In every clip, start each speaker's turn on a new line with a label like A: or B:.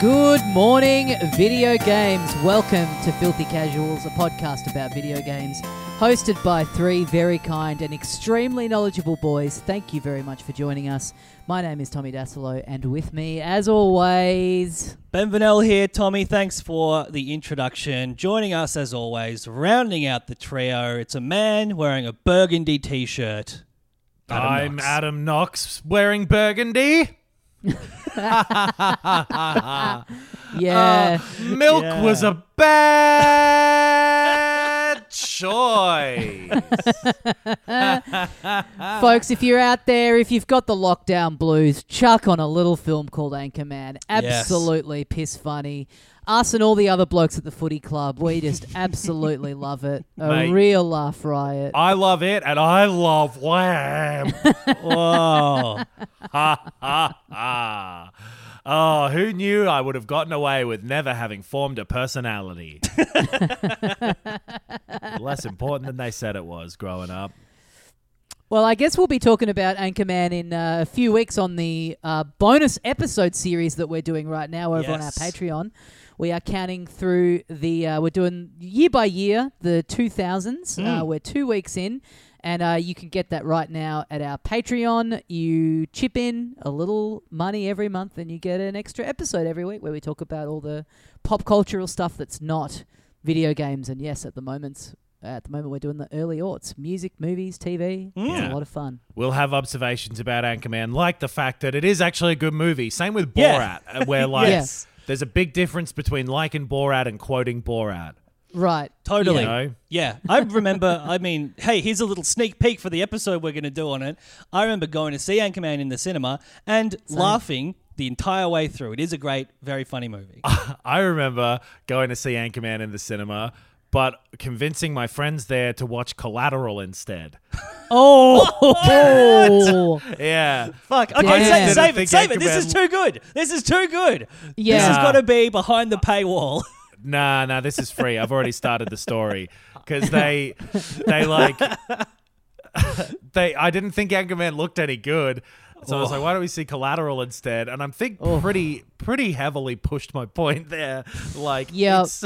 A: Good morning, video games. Welcome to Filthy Casuals, a podcast about video games, hosted by three very kind and extremely knowledgeable boys. Thank you very much for joining us. My name is Tommy Dassalo, and with me, as always,
B: Ben Vernel here, Tommy. Thanks for the introduction. Joining us as always, rounding out the trio, it's a man wearing a burgundy t-shirt.
C: I'm
B: Knox.
C: Adam Knox wearing burgundy.
A: yeah, uh,
C: Milk
B: Yeah.
C: was a bad choice.
A: folks, if you're out there, if you've got the lockdown blues, chuck on a little film called Anchorman. Absolutely piss funny. Us and all the other blokes at the footy club, we just absolutely love it. A
C: Mate.
A: real laugh riot.
C: I love it, and I love Wham.
B: Whoa.
C: ha ha ha. Oh, who knew I would have gotten away with never having formed a personality? Less important than they said it was growing up.
A: Well, I guess we'll be talking about Anchorman in uh, a few weeks on the uh, bonus episode series that we're doing right now over on our Patreon. We are counting through the, uh, we're doing year by year, the 2000s. Uh, we're two weeks in, and uh, you can get that right now at our Patreon. You chip in a little money every month, and you get an extra episode every week where we talk about all the pop cultural stuff that's not video games. And yes, at the moment, at the moment, we're doing the early aughts, music, movies, TV. It's
C: Yeah.
A: a lot of fun.
C: We'll have observations about Anchorman, like the fact that it is actually a good movie. Same with Borat, uh, where like
A: Yes.
C: There's a big difference between liking Borat and quoting Borat.
A: Right.
B: Totally.
C: You know?
B: Yeah. I remember, I mean, hey, here's a little sneak peek for the episode we're going to do on it. I remember going to see Anchorman in the cinema and laughing the entire way through. It is a great, very funny movie.
C: I remember going to see Anchorman in the cinema, but convincing my friends there to watch Collateral instead.
A: Oh,
C: Yeah.
B: Fuck. Okay,
A: Damn.
B: save,
C: Didn't
B: save it, save it. This is too good. This is too good. This has got to be behind the paywall.
C: Nah, nah, this is free. I've already started the story because they, they like, they. I didn't think Anchorman looked any good, so I was like, why don't we see Collateral instead? And I'm think oh. pretty, pretty heavily pushed my point there. Like,
A: Yep.
C: it's,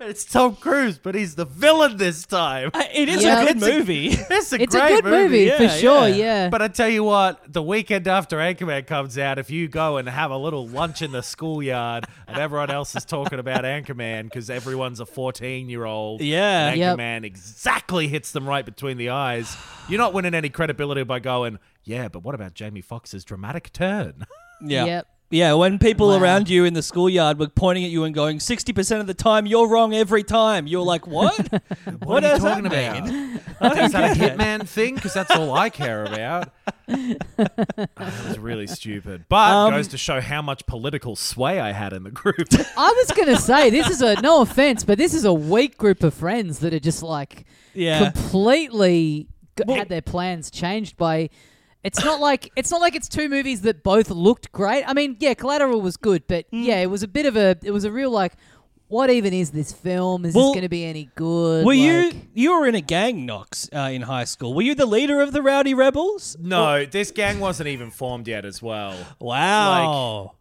C: it's Tom Cruise, but he's the villain this time.
B: Uh, it is
A: Yeah.
B: a good
C: It's a-
B: movie.
C: It's a
A: it's a
C: great
A: good movie,
B: Yeah,
A: for sure.
B: yeah.
A: Yeah.
C: But I tell you what, the weekend after Anchorman comes out, if you go and have a little lunch in the schoolyard and everyone else is talking about Anchorman because everyone's a 14 year old,
B: Yeah.
A: Yep.
C: Anchorman exactly hits them right between the eyes. You're not winning any credibility by going, yeah, but what about Jamie Foxx's dramatic turn?
B: Yeah.
A: Yep.
B: Yeah, when people
A: Wow.
B: around you in the schoolyard were pointing at you and going, 60% of the time, you're wrong every time. You're like, what? what,
C: are you
B: does that
C: talking about? Is that a hitman thing? Because that's all I care about. that was really stupid. But
B: Um,
C: goes to show how much political sway I had in the group.
A: I was gonna say this is a no offense, but this is a weak group of friends that are just like
B: Yeah.
A: completely
B: Well-
A: had their plans changed by. It's not like it's not like it's two movies that both looked great. I mean, yeah, Collateral was good, but
B: Hmm.
A: yeah, it was a bit of a it was a real like, what even is this film? Is
B: Well,
A: this going to be any good?
B: Were you
A: Like-
B: you were in a gang, Knox, uh, in high school? Were you the leader of the Rowdy Rebels?
C: No, this gang wasn't even formed yet as well.
B: Wow.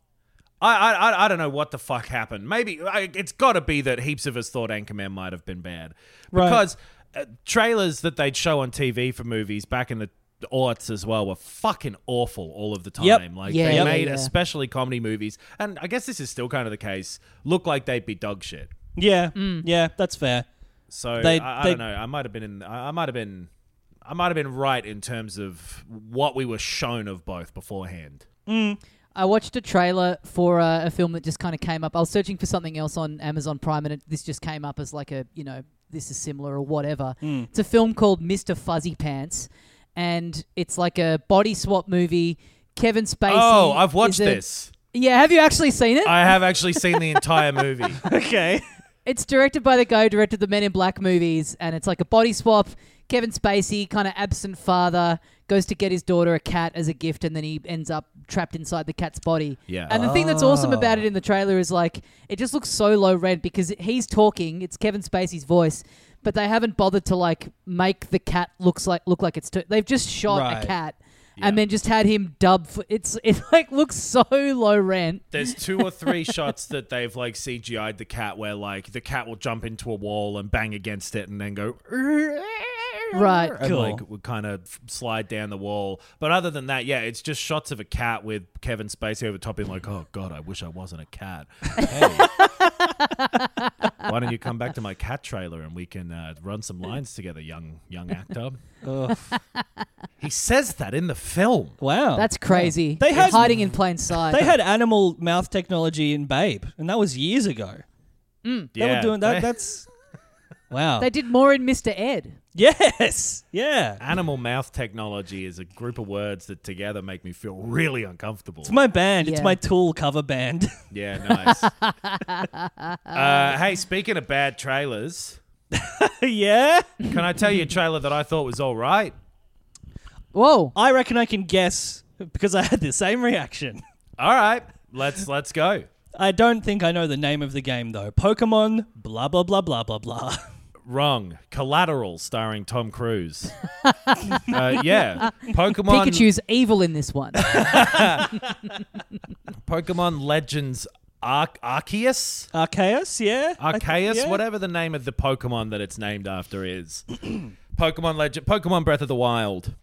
C: I, I, I- I don't know what the fuck happened. Maybe I, it's got to be that heaps of us thought Anchorman might have been bad
B: Right.
C: because uh, trailers that they'd show on TV for movies back in the aughts as well were fucking awful all of the time.
B: Yep.
C: Like
A: Yeah,
C: they
A: yeah,
C: made
A: yeah.
C: especially comedy movies, and I guess this is still kind of the case. Look like they'd be dog shit.
B: Yeah,
A: Mm.
B: yeah, that's fair.
C: So
B: They-
C: I, I
B: they-
C: don't know. I might have been in. I, I might have been. I might have been right in terms of what we were shown of both beforehand.
A: I watched a trailer for uh, a film that just kind of came up. I was searching for something else on Amazon Prime, and it, this just came up as like a you know this is similar or whatever. It's a film called Mr. Fuzzy Pants, and it's like a body swap movie. Kevin Spacey.
C: Oh, I've watched
A: is a-
C: this.
A: Yeah, have you actually seen it?
C: I have actually seen the entire movie.
B: Okay.
A: It's directed by the guy who directed the Men in Black movies, and it's like a body swap. Kevin Spacey, kind of absent father, goes to get his daughter a cat as a gift, and then he ends up trapped inside the cat's body.
C: Yeah.
A: And the thing that's awesome about ah. it in the trailer is like it just looks so low rent because he's talking. It's Kevin Spacey's voice, but they haven't bothered to like make the cat looks like look like it's. T- they've just shot
B: Right.
A: a cat.
C: Yeah.
A: And then just had him dub. For, it's it like looks so low rent.
C: There's two or three shots that they've like CGI'd the cat where like the cat will jump into a wall and bang against it and then go
A: Right.
C: and
B: Cool.
C: like would kind of slide down the wall. But other than that, yeah, it's just shots of a cat with Kevin Spacey over top being like, "Oh God, I wish I wasn't a cat." Hey, why don't you come back to my cat trailer and we can uh, run some lines together, young young actor? He says that in the film.
B: Wow.
A: That's crazy.
B: They
A: They're
B: had-
A: hiding in plain sight.
B: they had animal mouth technology in Babe, and that was years ago. They
C: yeah,
B: were doing that.
C: they-
B: That's wow.
A: They did more in Mr. Ed.
B: yes. Yeah.
C: Animal mouth technology is a group of words that together make me feel really uncomfortable.
B: It's my band. It's
A: Yeah.
B: my Tool cover band.
C: Yeah, nice. uh, hey, speaking of bad trailers,
B: yeah.
C: can I tell you a trailer that I thought was all right?
A: Whoa.
B: I reckon I can guess because I had the same reaction.
C: All right, let's let's go.
B: I don't think I know the name of the game though. Pokemon blah blah blah blah blah blah.
C: Wrong. Collateral, starring Tom Cruise. uh, yeah, Pokemon.
A: Pikachu's evil in this one.
C: Pokemon Legends Ar- Arceus.
B: Arceus, yeah. I think-
C: Arceus,
B: yeah.
C: whatever the name of the Pokemon that it's named after is. Pokemon Legend, Pokemon Breath of the Wild.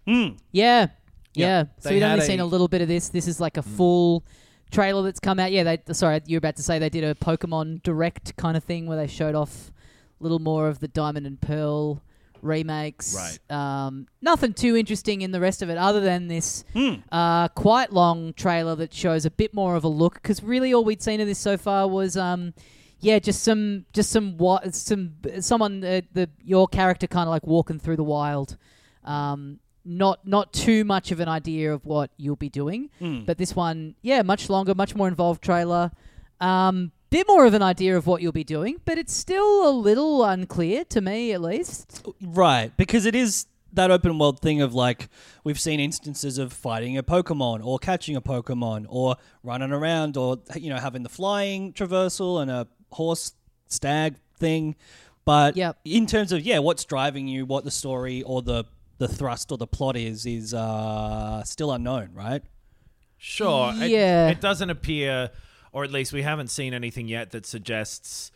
A: yeah. Yeah. So
C: They
A: we'd only
C: a-
A: seen a little bit of this. This is like a full trailer that's come out. Yeah, they sorry, you were about to say they did a Pokemon Direct kind of thing where they showed off a little more of the Diamond and Pearl remakes.
C: Right.
A: Um, nothing too interesting in the rest of it other than this
B: Hmm.
A: uh, quite long trailer that shows a bit more of a look because really all we'd seen of this so far was um, yeah just some just some what some someone uh, the your character kind of like walking through the wild um, not not too much of an idea of what you'll be doing
B: Hmm.
A: but this one yeah much longer much more involved trailer um, bit more of an idea of what you'll be doing but it's still a little unclear to me at least
B: Right, because it is that open world thing of like we've seen instances of fighting a Pokemon or catching a Pokemon or running around or you know having the flying traversal and a horse stag thing. But
A: Yep.
B: in terms of yeah, what's driving you, what the story or the the thrust or the plot is is uh, still unknown, right?
C: Sure. It-
A: Yeah.
C: It, doesn't appear, or at least we haven't seen anything yet that suggests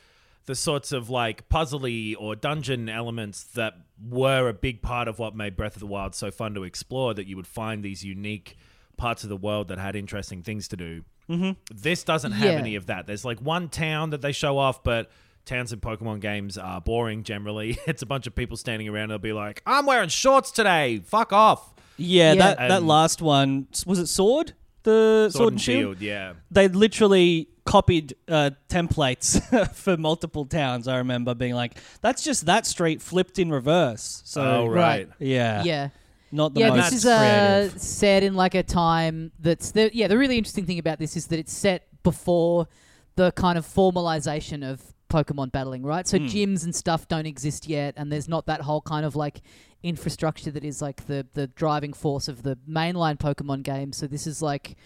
C: the sorts of like puzzly or dungeon elements that were a big part of what made Breath of the Wild so fun to explore. That you would find these unique parts of the world that had interesting things to do. Mm-hmm. This doesn't have
A: Yeah.
C: any of that. There's like one town that they show off, but. Towns in Pokemon games are boring generally. It's a bunch of people standing around. They'll be like, "I'm wearing shorts today. Fuck off."
B: Yeah,
A: Yeah.
B: that that last one was it Sword? The Sword, and Shield.
C: yeah.
B: they literally copied uh, templates for multiple towns. I remember being like, "That's just that street flipped in reverse." So
C: oh right.
B: yeah,
A: yeah
B: not the
A: yeah,
B: most
A: this is uh, set in like a time that's the yeah. The really interesting thing about this is that it's set before the kind of formalization of Pokemon battling, right? So hmm. gyms and stuff don't exist yet, and there's not that whole kind of like infrastructure that is like the the driving force of the mainline Pokemon game. So this is like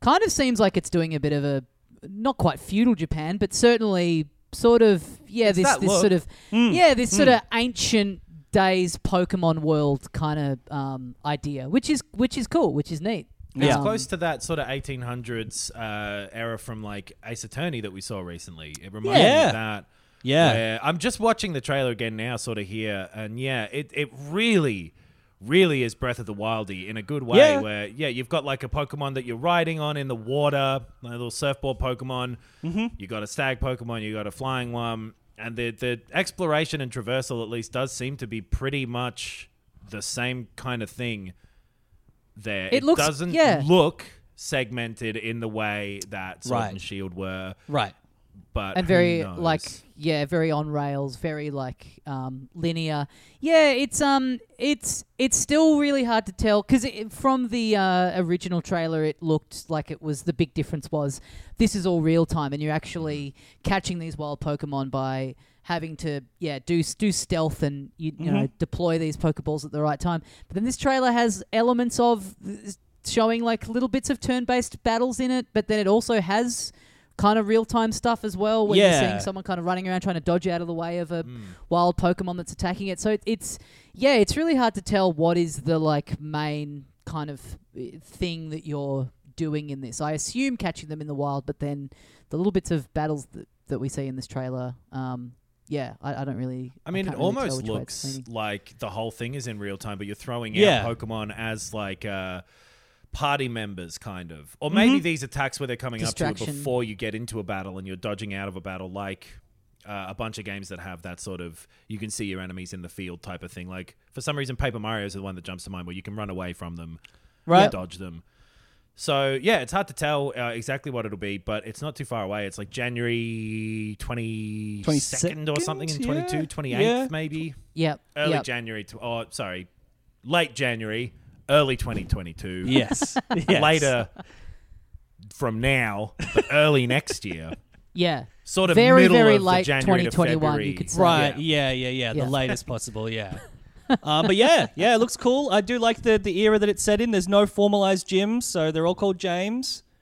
A: kind of seems like it's doing a bit of a not quite feudal Japan, but certainly sort of yeah
C: It's
A: this this
C: look.
A: sort of hmm. yeah this hmm. sort of ancient days Pokemon world kind of um, idea, which is which is cool, which is neat.
C: It's
A: Um,
C: close to that sort of 1800s uh, era from like Ace Attorney that we saw recently. It reminds me of that.
B: Yeah,
C: I'm just watching the trailer again now, sort of here, and yeah, it it really, really is Breath of the Wildy in a good way.
B: Yeah.
C: Where yeah, you've got like a Pokemon that you're riding on in the water, like a little surfboard Pokemon. Mm-hmm. You got a stag Pokemon, you got a flying one, and the the exploration and traversal at least does seem to be pretty much the same kind of thing. There,
A: It looks-
C: doesn't
A: yeah.
C: look segmented in the way that Sword
B: Right.
C: and Shield were,
B: Right.
C: but
A: and very like yeah very on rails very like um linear yeah it's um it's it's still really hard to tell because from the uh, original trailer it looked like it was the big difference was this is all real time and you're actually catching these wild pokemon by having to yeah do do stealth and you, you know deploy these pokeballs at the right time but then this trailer has elements of showing like little bits of turn-based battles in it but then it also has kind of real-time stuff as well where you're
B: Yeah.
A: seeing someone kind of running around trying to dodge out of the way of a
C: Hmm.
A: wild pokemon that's attacking it so it's yeah it's really hard to tell what is the like main kind of uh, thing that you're doing in this i assume catching them in the wild but then the little bits of battles that, that we see in this trailer um yeah i, I don't really
C: I mean, it
A: really
C: almost
A: which way it's
C: looks like the whole thing is in real time, but you're throwing
B: Yeah.
C: out Pokemon as like uh, party members, kind of, or maybe these attacks where they're coming up to it before you get into a battle and you're dodging out of a battle, like uh, a bunch of games that have that sort of you can see your enemies in the field type of thing. Like for some reason, Paper Mario is the one that jumps to mind where you can run away from them,
B: Right.
C: dodge them. So yeah, it's hard to tell uh, exactly what it'll be, but it's not too far away. It's like January twenty second or something in
B: Yeah.
C: 22, 28th
B: Yeah.
C: maybe
A: yep
C: early
A: yep.
C: January. To, oh, sorry, late January, early 2022.
B: Yes. yes.
C: Later from now, but early next year.
A: yeah
C: Sort of
A: Very,
C: middle
A: very
C: of
A: late
C: January to
A: 2021,
C: February.
A: you could say.
B: Right.
C: Yeah.
B: Yeah. Yeah. Yeah.
A: Yeah.
B: The latest possible. Yeah. Um, but yeah, yeah, it looks cool. I do like the the era that it's set in. There's no formalized gyms, so they're all called James.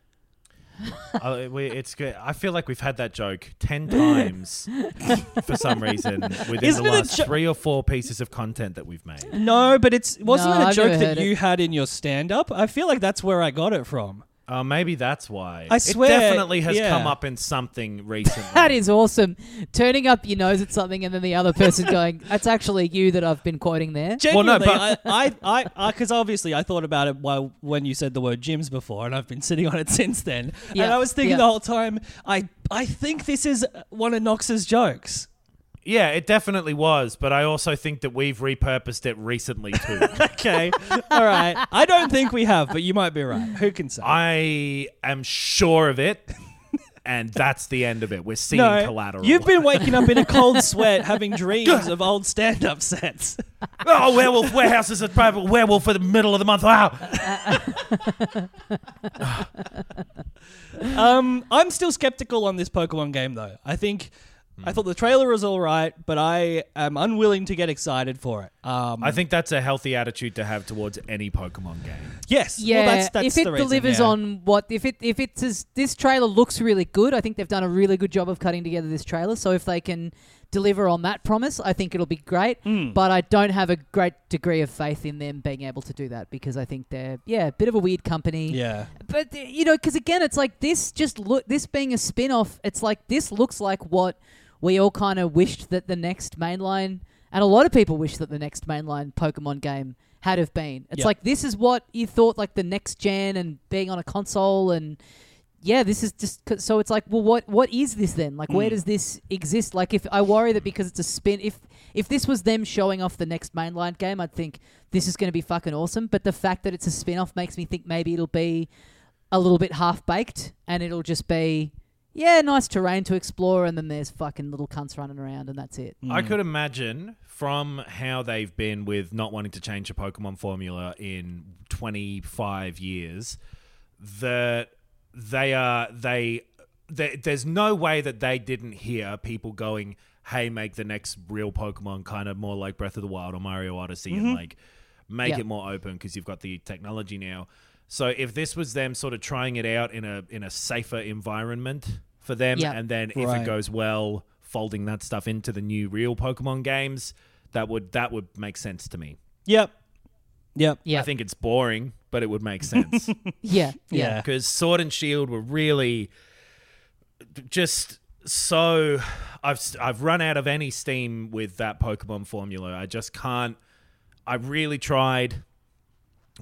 C: Uh, we, it's good. I feel like we've had that joke ten times for some reason within
B: Isn't
C: the last
B: jo-
C: three or four pieces of content that we've made.
B: No, but it's wasn't
A: No,
B: it a
A: I've
B: joke that
A: it.
B: you had in your stand up? I feel like that's where I got it from.
C: Uh, maybe that's why.
B: I swear,
C: it definitely has
B: yeah.
C: come up in something recently.
A: That is awesome. Turning up your nose at something and then the other person going, "That's actually you that I've been quoting there."
C: Well, no, but-
B: I, I, I, because obviously I thought about it while when you said the word gyms before, and I've been sitting on it since then. and I was thinking
A: yeah.
B: the whole time, I, I think this is one of Knox's jokes.
C: Yeah, it definitely was, but I also think that we've repurposed it recently too.
B: Okay, all right. I don't think we have, but you might be right. Who can say?
C: I am sure of it, and that's the end of it. We're seeing
B: no,
C: collateral.
B: you've been waking up in a cold sweat, having dreams of old stand-up sets.
C: oh, werewolf warehouse is a private werewolf for the middle of the month. Wow.
B: Um, I'm still skeptical on this Pokemon game, though. I think I thought the trailer was all right, but I am unwilling to get excited for it. Um,
C: I think that's a healthy attitude to have towards any Pokemon game.
B: yes,
A: Yeah,
B: well, that's, that's
A: if it
B: the
A: delivers
B: yeah.
A: on what if it if it's as, this trailer looks really good, I think they've done a really good job of cutting together this trailer. So if they can deliver on that promise, I think it'll be great.
B: Hmm.
A: But I don't have a great degree of faith in them being able to do that because I think they're yeah a bit of a weird company.
B: yeah,
A: But you know, because again, it's like this. Just look, this being a spin-off, it's like this looks like what we all kind of wished that the next mainline, and a lot of people wish that the next mainline Pokemon game had have been. It's
B: Yep.
A: like this is what you thought, like the next gen and being on a console, and yeah, this is just so. It's like, well, what what is this then? Like, where hmm. does this exist? Like, if I worry that because it's a spin, if if this was them showing off the next mainline game, I'd think this is going to be fucking awesome. But the fact that it's a spin off makes me think maybe it'll be a little bit half baked and it'll just be yeah, nice terrain to explore and then there's fucking little cunts running around and that's it.
C: I could imagine from how they've been with not wanting to change the Pokemon formula in 25 years that they are they, they there's no way that they didn't hear people going hey make the next real Pokemon kind of more like Breath of the Wild or Mario Odyssey and mm-hmm. like make
A: Yeah.
C: it more open because you've got the technology now. So if this was them sort of trying it out in a in a safer environment for them
A: Yeah.
C: and then if
B: Right.
C: it goes well folding that stuff into the new real Pokemon games, that would that would make sense to me.
B: yep, yep,
A: Yeah.
C: I think it's boring, but it would make sense
A: yeah.
B: Yeah.
A: Yeah.
C: because Sword and Shield were really just so I've I've run out of any steam with that Pokemon formula. I just can't. I really tried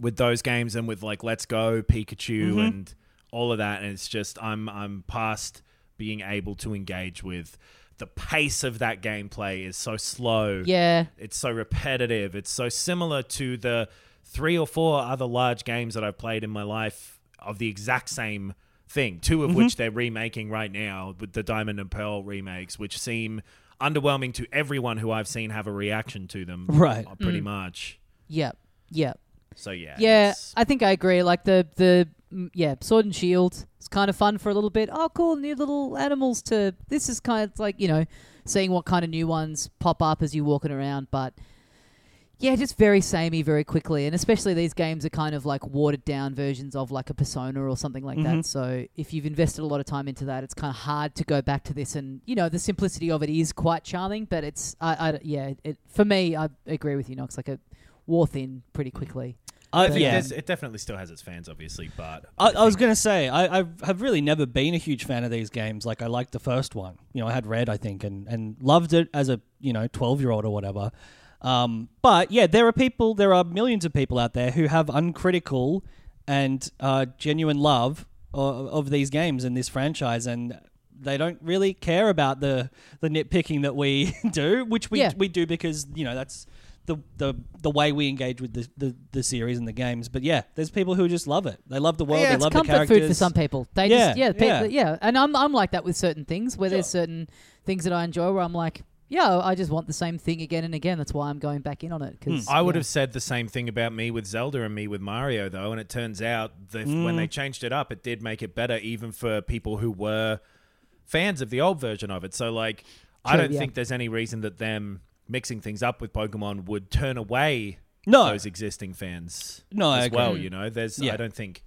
C: with those games and with like Let's Go, Pikachu,
A: Mm-hmm.
C: and all of that, and it's just I'm I'm past being able to engage with the pace of that gameplay is so slow.
A: Yeah.
C: It's so repetitive. It's so similar to the three or four other large games that I've played in my life of the exact same thing, two
B: Mm-hmm.
C: of which they're remaking right now with the Diamond and Pearl remakes, which seem underwhelming to everyone who I've seen have a reaction to them.
B: Right.
C: uh,
A: Mm.
C: Pretty much.
A: Yep. Yep.
C: So yeah.
A: Yeah,
C: it's-
A: I think I agree. Like the the mm, yeah, Sword and Shield. It's kind of fun for a little bit. Oh, cool, new little animals to. This is kind of like you know, seeing what kind of new ones pop up as you're walking around. But yeah, just very samey very quickly, and especially these games are kind of like watered down versions of like a Persona or something like that. So if you've invested a lot of time into that, it's kind of hard to go back to this. And you know, the simplicity of it is quite charming, but it's I, I yeah, it, for me, I agree with you, Knox. Like it wore thin pretty quickly.
B: I,
C: I
B: yeah.
C: there's- it definitely still has its fans, obviously, but
B: I, I was going to say, I, I have really never been a huge fan of these games. Like, I liked the first one. You know, I had Red, I think, and, and loved it as a, you know, 12 year old or whatever. Um, but yeah, there are people, there are millions of people out there who have uncritical and uh, genuine love of, of these games and this franchise. And they don't really care about the, the nitpicking that we do, which we,
A: Yeah.
B: we do because, you know, that's. The, the the way we engage with the, the, the series and the games, but yeah, there's people who just love it. They love the world.
C: Yeah,
B: they love the characters.
A: comfort food for some people. They
B: Yeah,
A: just yeah, pe-
B: yeah.
A: yeah, And I'm I'm like that with certain things where there's certain things that I enjoy where I'm like, yeah, I just want the same thing again and again. That's why I'm going back in on it because
C: Hmm. I would have said the same thing about me with Zelda and me with Mario, though, and it turns out that when they changed it up, it did make it better, even for people who were fans of the old version of it. So, like, I don't
A: yeah.
C: think there's any reason that them mixing things up with Pokemon would turn away
B: No.
C: those existing fans
B: No, I
C: as well. You know, there's
B: Yeah.
C: I don't think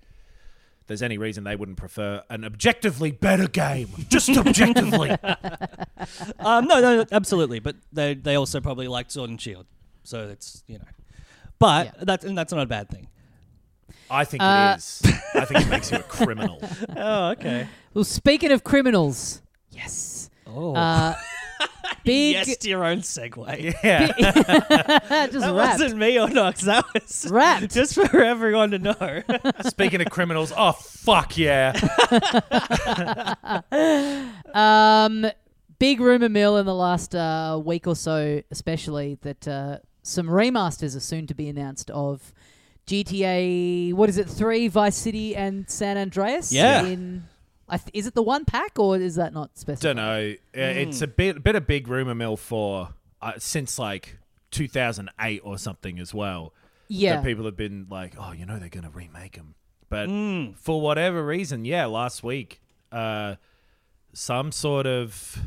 C: there's any reason they wouldn't prefer an objectively better game, just objectively.
B: Um, no, no, absolutely. But they they also probably liked Sword and Shield, so it's you know. But
A: Yeah.
B: that's and that's not a bad thing.
C: I think
A: Uh,
C: it is. I think it makes you a criminal.
B: Oh, okay.
A: Well, speaking of criminals, yes,
B: Oh,
A: uh, big
B: yes to your own segue.
C: Yeah.
A: just
B: That
A: wrapped.
B: wasn't me or Knox. That was
A: Wrapped.
B: just for everyone to know.
C: Speaking of criminals, oh fuck yeah.
A: Um, big rumor mill in the last uh, week or so, especially that uh, some remasters are soon to be announced of GTA. What is it? Three, Vice City, and San Andreas.
B: Yeah.
A: In, I th- is it the one pack or is that not specified?
C: Don't know. Uh, It's a bit bit of big rumor mill for uh, since like 2008 or something as well.
A: Yeah.
C: That people have been like, oh, you know, they're gonna remake them, but for whatever reason, yeah, last week, uh, some sort of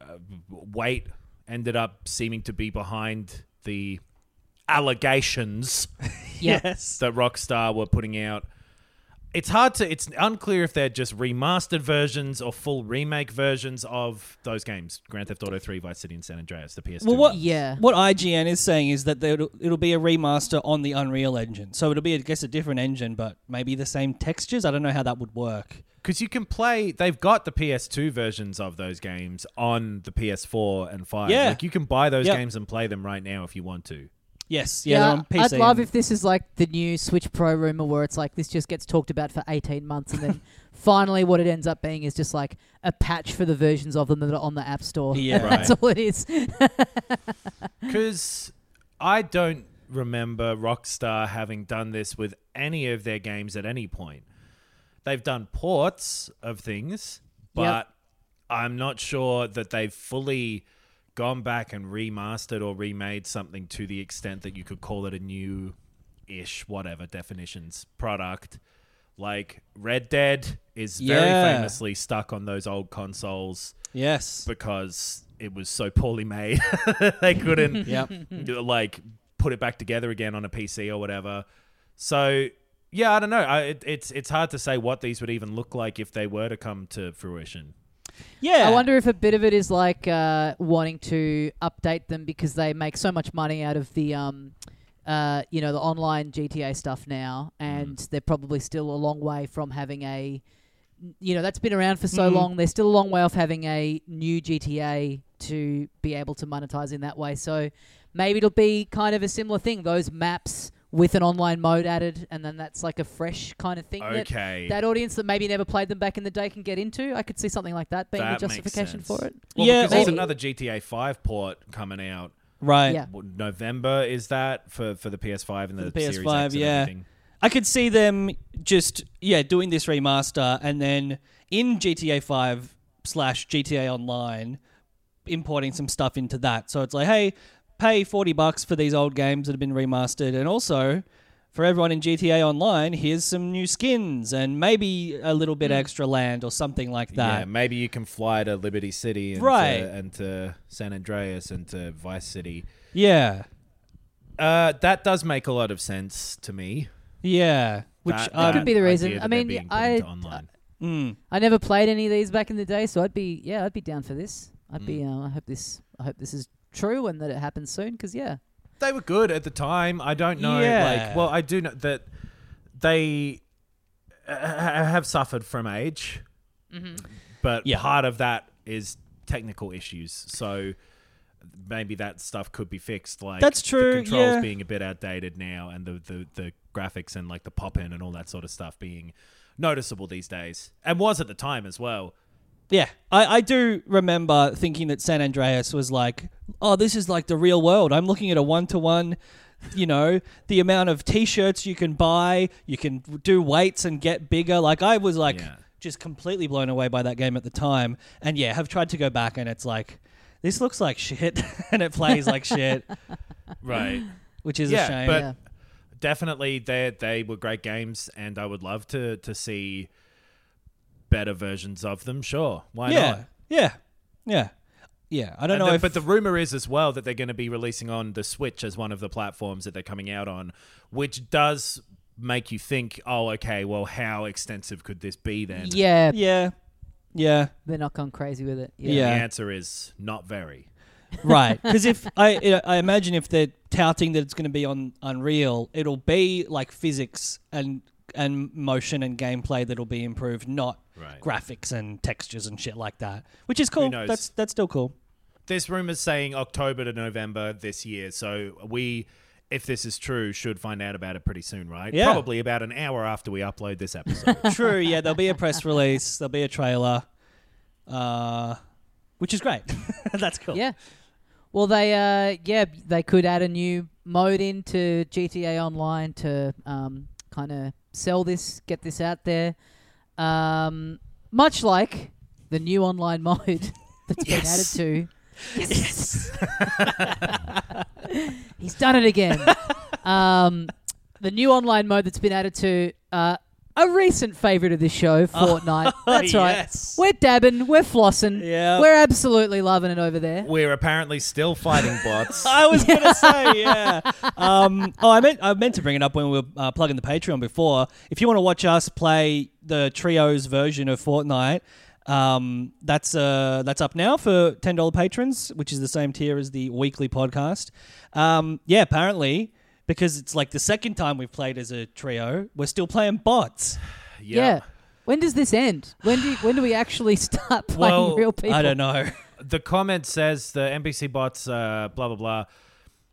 C: uh, weight ended up seeming to be behind the allegations
B: yes.
C: that Rockstar were putting out. It's hard to. It's unclear if they're just remastered versions or full remake versions of those games: Grand Theft Auto 3, Vice City, and San Andreas, the PS2.
B: Well, what
C: ones.
A: Yeah.
B: what IGN is saying is that it'll, it'll be a remaster on the Unreal Engine, so it'll be, I guess, a different engine, but maybe the same textures. I don't know how that would work.
C: Because you can play, they've got the PS2 versions of those games on the PS4 and 5.
B: Yeah.
C: Like you can buy those
B: Yep.
C: games and play them right now if you want to.
B: Yes, yeah, they're on PC.
A: I'd love
B: and-
A: if this is like the new Switch Pro rumor where it's like this just gets talked about for 18 months and then finally what it ends up being is just like a patch for the versions of them that are on the App Store.
B: Yeah.
A: That's all it is.
C: Because I don't remember Rockstar having done this with any of their games at any point. They've done ports of things, but
A: Yep.
C: I'm not sure that they've fully gone back and remastered or remade something to the extent that you could call it a new ish, whatever definitions product. Like Red Dead is very
B: Yeah.
C: famously stuck on those old consoles
B: Yes.
C: because it was so poorly made they couldn't
B: Yep.
C: like put it back together again on a PC or whatever. So yeah, I don't know. I, it, it's it's hard to say what these would even look like if they were to come to fruition.
B: Yeah.
A: I wonder if a bit of it is like uh, wanting to update them because they make so much money out of the, um, uh, you know, the online GTA stuff now, and they're probably still a long way from having a, you know, that's been around for so
B: Mm.
A: long. They're still a long way off having a new GTA to be able to monetize in that way. So maybe it'll be kind of a similar thing. Those maps with an online mode added, and then that's like a fresh kind of thing
C: Okay.
A: that that audience that maybe never played them back in the day can get into. I could see something like that being
C: That
A: the
C: makes
A: justification
C: sense.
A: for it.
C: Well,
B: Yeah,
C: because there's
A: maybe.
C: another GTA 5 port coming out.
B: Right.
A: Yeah.
C: What, November is that for for the PS5 and the,
B: the
C: Series
B: PS5,
C: X and
B: yeah.
C: everything?
B: I could see them just yeah doing this remaster and then in GTA Five slash GTA Online importing some stuff into that. So it's like, hey, pay forty bucks for these old games that have been remastered, and also for everyone in GTA Online, here's some new skins and maybe a little bit extra land or something like that.
C: Yeah, maybe you can fly to Liberty City and,
B: Right.
C: to, and to San Andreas and to Vice City.
B: Yeah,
C: Uh, that does make a lot of sense to me.
B: yeah. Which
C: That-
B: um,
A: could be the
C: idea
A: reason.
C: that
A: I
C: they're
A: mean,
C: being put
A: I-
C: into online.
B: mm,
A: I never played any of these back in the day, so I'd be yeah, I'd be down for this. I'd
C: Mm.
A: be. Uh, I hope this. I hope this is true and that it happens soon. Because yeah,
C: they were good at the time. I don't know.
B: Yeah.
C: Like, well, I do know that they uh, have suffered from age, but
B: Yeah.
C: part of that is technical issues. So maybe that stuff could be fixed. Like
B: That's true,
C: The controls
B: yeah.
C: being a bit outdated now, and the, the the graphics and like the pop in and all that sort of stuff being noticeable these days, and was at the time as well.
B: Yeah, I, I do remember thinking that San Andreas was like, oh, this is like the real world. I'm looking at a one to one, you know, the amount of t shirts you can buy, you can do weights and get bigger. Like, I was like
C: Yeah.
B: just completely blown away by that game at the time. And yeah, have tried to go back and it's like, this looks like shit and it plays like shit,
C: Right.
B: which is
C: yeah,
B: a shame.
C: but
A: Yeah.
C: definitely they they were great games, and I would love to to see better versions of them. Sure, why
B: yeah,
C: not?
B: yeah, yeah, yeah. I don't
C: And
B: know
C: the-
B: if.
C: but the rumor is as well that they're going to be releasing on the Switch as one of the platforms that they're coming out on, which does make you think, oh, okay, well, how extensive could this be then?
A: yeah,
B: yeah, yeah.
A: they're not going crazy with it. Yeah,
B: Yeah.
C: The answer is not very.
B: right because if I I imagine if they're touting that it's going to be on Unreal, it'll be like physics and and motion and gameplay that'll be improved, not
C: Right.
B: graphics and textures and shit like that. Which is cool.
C: knows?
B: That's that's still cool.
C: There's rumors saying October to November this year, so we. If this is true, should find out about it pretty soon, right?
B: Yeah.
C: Probably about an hour after we upload this episode.
B: True. Yeah, there'll be a press release. There'll be a trailer, uh, which is great. that's cool.
A: Yeah. Well, they uh, yeah, they could add a new mode into GTA Online to um, kind of sell this, get this out there. Um, much like the new online mode that's been added to. Yes. He's done it again. um, the new online mode that's been added to uh, a recent favorite of this show, Fortnite. That's right.
B: yes.
A: We're dabbing, we're flossing.
B: Yeah.
A: We're absolutely loving it over there.
C: We're apparently still fighting bots.
B: I was gonna say, yeah. Um, oh, I meant I meant to bring it up when we were uh, plugging the Patreon before. If you want to watch us play the trios version of Fortnite, um, that's uh, that's up now for ten dollar patrons, which is the same tier as the weekly podcast. Um, yeah, apparently. Because it's like the second time we've played as a trio, we're still playing bots.
A: Yeah. When does this end? When do when do we actually start playing
C: Well,
A: real people?
B: I don't know.
C: the comment says the NPC bots, uh, blah blah blah.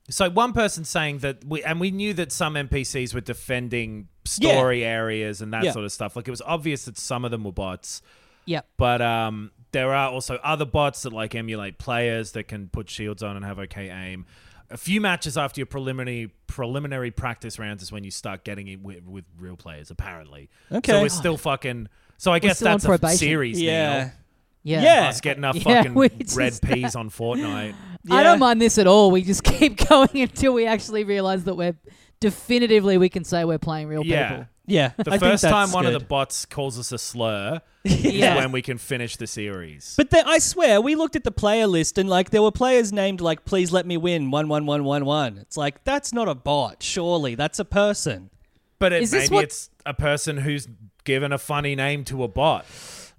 C: So one person saying that we and we knew that some NPCs were defending story areas and that
B: Yeah.
C: sort of stuff. Like it was obvious that some of them were bots,
A: Yep.
C: but um, there are also other bots that like emulate players that can put shields on and have okay aim. A few matches after your preliminary preliminary practice rounds is when you start getting it with, with real players. Apparently,
B: Okay.
C: So we're still fucking. So I guess
A: still on
C: that's a
A: probation.
C: series
B: Yeah.
C: now.
A: Yeah.
B: Yeah.
C: Us getting our
A: Yeah,
C: fucking
A: we
C: red
A: just-
C: peas on Fortnite.
A: I don't mind this at all. We just keep going until we actually realize that we're definitively we can say we're playing real
C: Yeah.
A: people.
B: Yeah.
C: The
B: I think
C: first time
B: that's
C: one of
B: good.
C: the bots calls us a slur
A: Yeah.
C: is when we can finish the series.
B: But then, I swear, we looked at the player list and like there were players named like "Please let me win one one one one one." It's like that's not a bot, surely that's a person.
C: But it,
A: Is this
C: maybe
A: what-
C: it's a person who's given a funny name to a bot.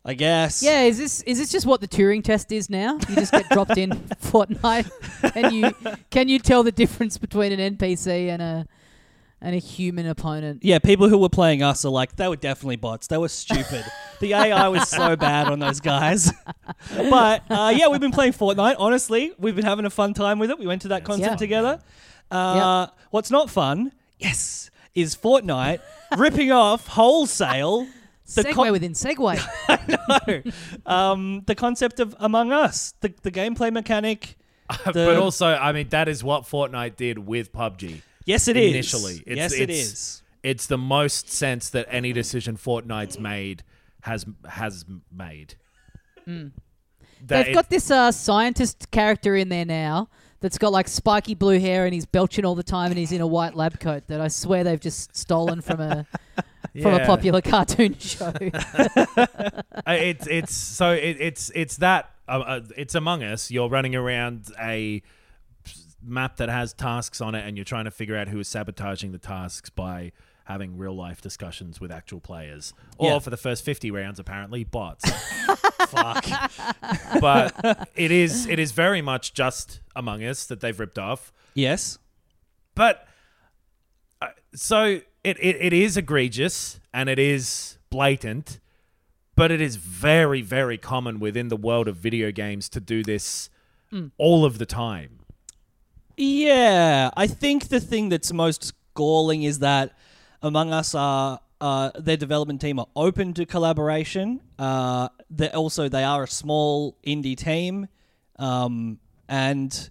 B: I guess.
A: Yeah, is this is this just what the Turing test is now? You just get dropped in Fortnite, and you can you tell the difference between an NPC and a and a human opponent?
B: Yeah, people who were playing us are like they were definitely bots. They were stupid. The AI was so bad on those guys. but uh, yeah, we've been playing Fortnite. Honestly, we've been having a fun time with it. We went to that concert
A: Yeah.
B: together. Uh, What's not fun, yes, is Fortnite ripping off wholesale. The
A: segue
B: con-
A: within segue.
B: no, um, the concept of Among Us, the the gameplay mechanic.
C: but also, I mean, that is what Fortnite did with PUBG.
B: Yes, it is.
C: Initially, it's,
B: yes,
C: it's,
B: it is.
C: It's the most sense that any decision Fortnite's made has has made. That
A: Hmm. They've
C: it-
A: got this uh, scientist character in there now that's got like spiky blue hair and he's belching all the time and he's in a white lab coat that I swear they've just stolen from a from a popular cartoon show.
C: Uh, it's it's so it, it's it's that uh, uh, it's Among Us. You're running around a map that has tasks on it, and you're trying to figure out who is sabotaging the tasks by having real life discussions with actual players, or
B: Yeah.
C: for the first fifty rounds, apparently bots.
B: Fuck.
C: but it is it is very much just Among Us that they've ripped off.
B: yes.
C: But uh, so it, it it is egregious and it is blatant, but it is very very common within the world of video games to do this all of the time.
B: Yeah, I think the thing that's most galling is that Among Us are uh, their development team are open to collaboration. Uh, they also they are a small indie team, um, and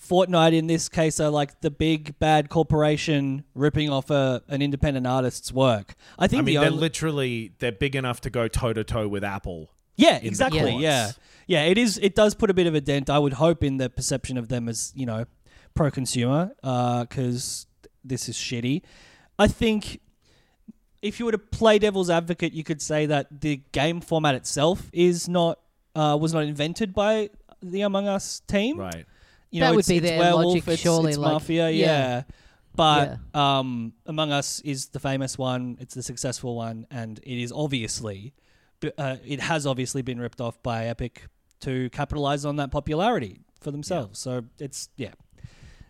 B: Fortnite in this case are like the big bad corporation ripping off a, an independent artist's work. I think
C: I mean,
B: the
C: they're
B: only,
C: literally they're big enough to go toe to toe with Apple.
B: Yeah, exactly.
C: courts.
B: Yeah, yeah. It is. It does put a bit of a dent. I would hope in the perception of them as you know pro-consumer, because this is shitty. I think if you were to play devil's advocate, you could say that the game format itself is not uh, was not invented by the Among Us team.
C: Right.
B: You
A: That
B: know,
A: would
B: it's,
A: be
B: it's
A: their
B: werewolf,
A: logic,
B: it's,
A: surely,
B: It's
A: like-
B: mafia,
A: yeah.
B: yeah. But um, Among Us is the famous one. It's the successful one, and it is obviously, uh, it has obviously been ripped off by Epic to capitalize on that popularity for themselves. So it's yeah,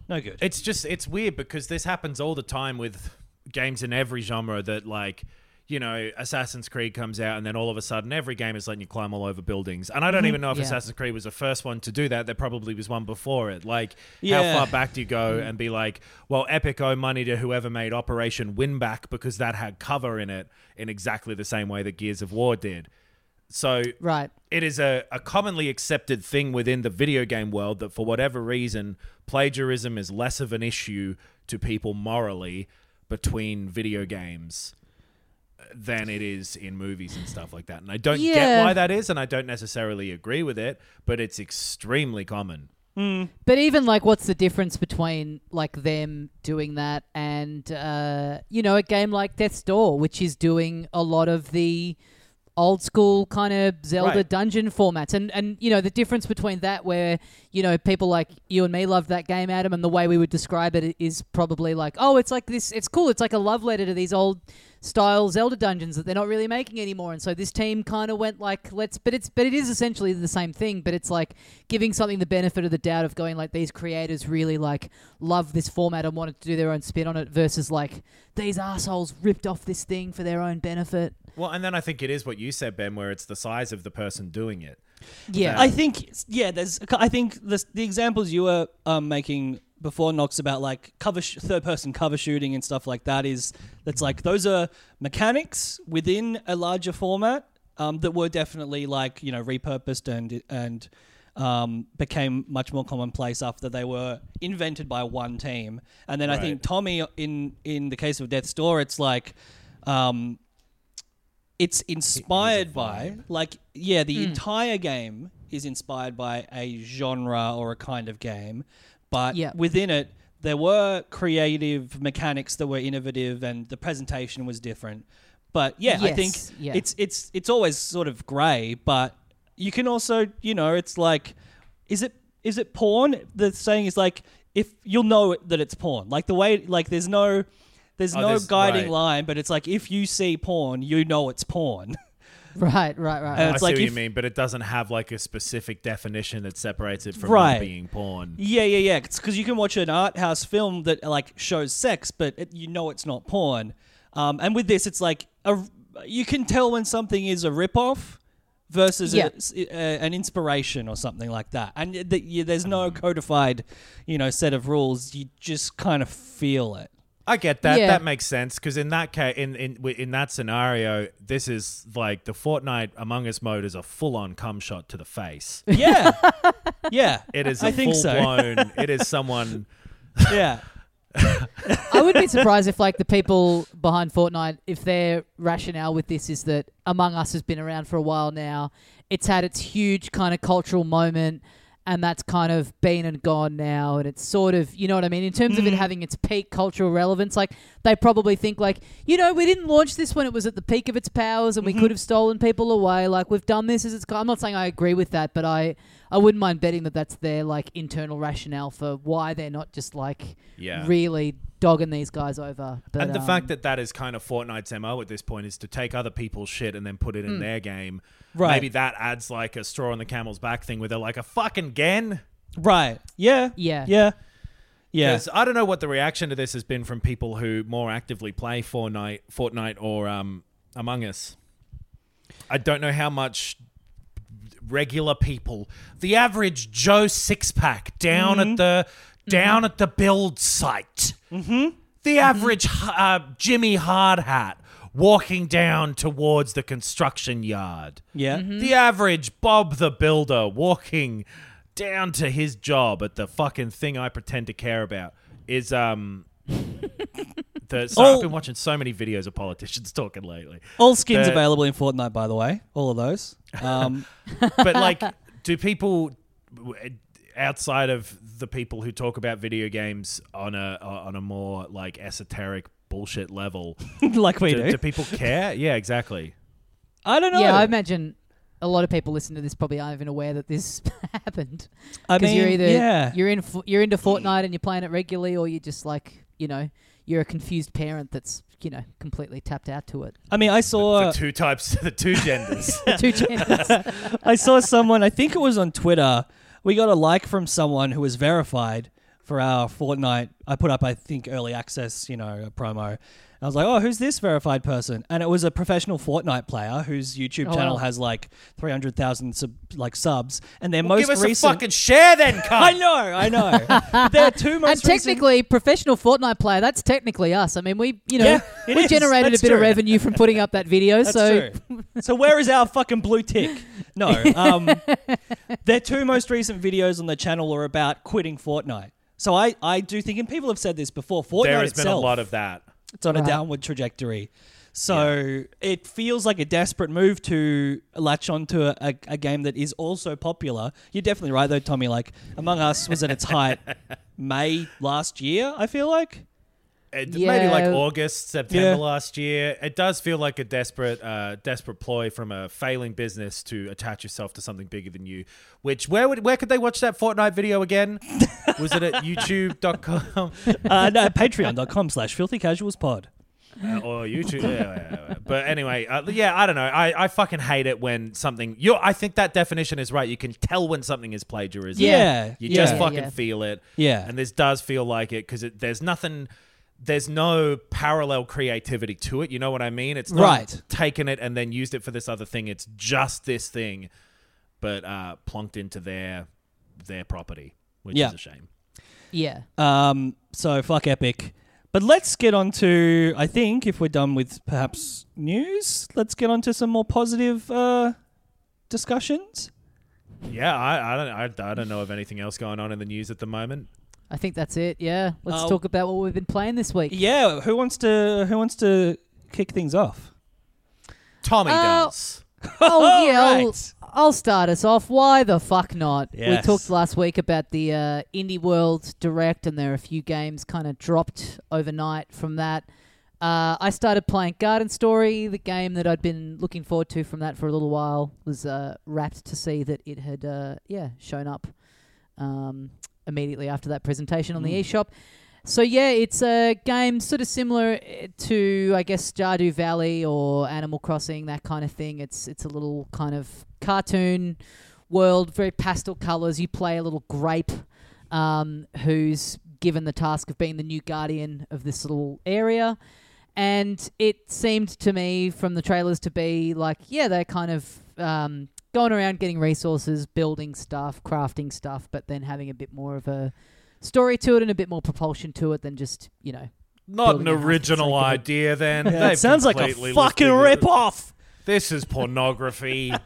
B: no good.
C: It's just it's weird because this happens all the time with games in every genre that like you know Assassin's Creed comes out and then all of a sudden every game is letting you climb all over buildings and I don't mm-hmm. even know if
A: Yeah.
C: Assassin's Creed was the first one to do that there probably was one before it like
B: Yeah.
C: how far back do you go mm-hmm. and be like well Epic owe money to whoever made Operation Winback because that had cover in it in exactly the same way that Gears of War did so
A: right.
C: it is a, a commonly accepted thing within the video game world that for whatever reason plagiarism is less of an issue to people morally between video games than it is in movies and stuff like that. And i don't get why that is and i don't necessarily agree with it but it's extremely common.
A: But even like, what's the difference between like them doing that and uh, you know a game like Death's Door, which is doing a lot of the old school kind of Zelda
C: Right.
A: dungeon formats, and and you know the difference between that, where you know people like you and me loved that game, Adam, and the way we would describe it is probably like, oh, it's like this, it's cool, it's like a love letter to these old style Zelda dungeons that they're not really making anymore, and so this team kind of went like, let's, but it's, but it is essentially the same thing, but it's like giving something the benefit of the doubt of going like these creators really like love this format and wanted to do their own spin on it versus like these assholes ripped off this thing for their own benefit.
C: Well and then i think it is what you said ben where it's the size of the person doing it
A: Yeah,
B: I think yeah. There's I think the the examples you were um, making before Knox about like cover sh- third person cover shooting and stuff like that is that's like those are mechanics within a larger format um, that were definitely like you know repurposed and and um, became much more commonplace after they were invented by one team. And then I think Tommy in in the case of Death's Door, it's like. Um, it's inspired by like yeah the hmm. entire game is inspired by a genre or a kind of game but
A: Yeah.
B: within it there were creative mechanics that were innovative and the presentation was different. But yeah i think
A: yeah.
B: it's it's it's always sort of gray but you can also you know it's like is it is it porn? The saying is like if you'll know that it's porn. Like the way like there's no there's
C: Oh,
B: no
C: there's-
B: guiding
C: right.
B: line but it's like if you see porn you know it's porn
A: right, right, right.
B: And
C: i
B: it's
C: see
B: like
C: what you
B: if-
C: mean but it doesn't have like a specific definition that separates it from
B: Right.
C: not being porn
B: Yeah, yeah, yeah. Because you can watch an art house film that like shows sex, but it, you know it's not porn. Um, and with this, it's like a, you can tell when something is a rip-off versus a-
A: Yeah.
B: s- a- an inspiration or something like that. And th- you, there's no codified, you know, set of rules. You just kind of feel it.
C: I get that.
A: Yeah.
C: That makes sense because in that case, in in in that scenario, this is like the Fortnite Among Us mode is a full on cum shot to the face.
B: Yeah, yeah.
C: It is a
B: I think
C: full
B: so.
C: blown. it is someone.
B: Yeah,
A: I would be surprised if like the people behind Fortnite, if their rationale with this is that Among Us has been around for a while now, it's had its huge kind of cultural moment, and that's kind of been and gone now, and it's sort of you know what I mean in terms of it mm. having its peak cultural relevance. Like they probably think like you know we didn't launch this when it was at the peak of its powers, and we mm-hmm. could have stolen people away. Like we've done this as it's. I'm not saying I agree with that, but I. I wouldn't mind betting that that's their like internal rationale for why they're not just like
C: Yeah.
A: really dogging these guys over. But,
C: and the
A: um,
C: fact that that is kind of Fortnite's mo at this point is to take other people's shit and then put it in mm. their game.
B: Right.
C: Maybe that adds like a straw on the camel's back thing where they're like a fucking gen.
B: right. Yeah,
A: Yeah.
B: yeah, Yeah.
C: I don't know what the reaction to this has been from people who more actively play Fortnite, Fortnite or um, Among Us. I don't know how much regular people, the average Joe six pack down
B: Mm-hmm.
C: at the down at the build site, mm-hmm. the average uh, Jimmy Hard Hat walking down towards the construction yard,
B: yeah.
C: the average Bob the Builder walking down to his job at the fucking thing I pretend to care about is um. The, so. I've been watching so many videos of politicians talking lately.
B: All skins
C: The-
B: available in Fortnite, by the way. All of those. Um,
C: but like do people outside of the people who talk about video games on a on a more like esoteric bullshit level
B: like we
C: do,
B: do.
C: do people care yeah exactly
B: I don't know.
A: Yeah, I imagine a lot of people listening to this probably aren't even aware that this happened.
B: I
A: Because
B: mean,
A: you're either
B: yeah.
A: you're in you're into Fortnite and you're playing it regularly, or you're just like you know you're a confused parent that's you know completely tapped out to it.
B: I mean, I saw
C: the two types the two genders
A: Two genders.
B: I saw someone. I think it was on Twitter. We got a like from someone who was verified for our Fortnite. I put up, I think, early access, you know, a promo. I was like, "Oh, who's this verified person?" And it was a professional Fortnite player whose YouTube
A: Oh,
B: channel
A: wow.
B: has like three hundred thousand sub- like subs, and their
C: well,
B: most
C: give us
B: recent.
C: a fucking share then cunt.
B: I know, I know. Their two
A: and
B: most recent-
A: technically, professional Fortnite player, that's technically us. I mean, we, you know,
B: Yeah, it
A: we
B: is.
A: generated
B: That's
A: a bit of
B: true.
A: revenue from putting up that video.
B: That's
A: so,
B: true. So where is our fucking blue tick? No. Um, their two most recent videos on the channel are about quitting Fortnite. So I, I do think, and people have said this before, Fortnite
C: there has been a lot of that
B: it's on a
A: uh-huh.
B: downward trajectory. So it feels like a desperate move to latch onto a, a, a game that is also popular. You're definitely right, though, Tommy. Like Among Us was at its height May last year. I feel like.
C: It- maybe like August, September
B: Yeah.
C: last year. It does feel like a desperate, uh, desperate ploy from a failing business to attach yourself to something bigger than you. Which where would where could they watch that Fortnite video again? Was it at YouTube.com
B: Uh, no, Patreon.com slash Filthy Casuals Pod.
C: uh, or YouTube? Yeah, yeah, yeah. But anyway, uh, yeah, I don't know. I, I fucking hate it when something. You, I think that definition is right. You can tell when something is plagiarism.
B: Yeah.
C: You
B: yeah.
C: just fucking
A: yeah.
C: feel it.
B: Yeah.
C: And this does feel like it because there's nothing, there's no parallel creativity to it. You know what I mean? It's not
B: Right.
C: taken it and then used it for this other thing. It's just this thing, but uh, plunked into their their property, which
B: Yeah.
C: is a shame.
A: yeah.
B: Um, so fuck Epic. But let's get on to, I think, if we're done with perhaps news, let's get on to some more positive uh, discussions.
C: Yeah, I, I don't I, I don't know of anything else going on in the news at the moment.
A: I think that's it. Yeah. Let's
B: Oh.
A: talk about what we've been playing this week.
B: Yeah, who wants to who wants to kick things off?
C: Tommy
A: Uh,
C: does.
A: Oh yeah, I'll, I'll start us off. Why the fuck not? We talked last week about the uh, Indie World Direct, and there are a few games kind of dropped overnight from that. Uh, I started playing Garden Story, the game that I'd been looking forward to from that for a little while. Was uh, rapt to see that it had, uh, yeah, shown up um, immediately after that presentation on the eShop. So yeah, it's a game sort of similar eh, to I guess Stardew Valley or Animal Crossing, that kind of thing. It's it's a little kind of cartoon world, very pastel colors. You play a little grape um, who's given the task of being the new guardian of this little area. and it seemed to me from the trailers to be like, yeah, they're kind of um, going around getting resources, building stuff, crafting stuff, but then having a bit more of a story to it and a bit more propulsion to it than just you know.
C: Not an
A: building a house for the
C: original
A: sake of it.
C: idea, then.
B: Yeah, it sounds like a fucking
C: listed it.
B: rip off.
C: This is pornography.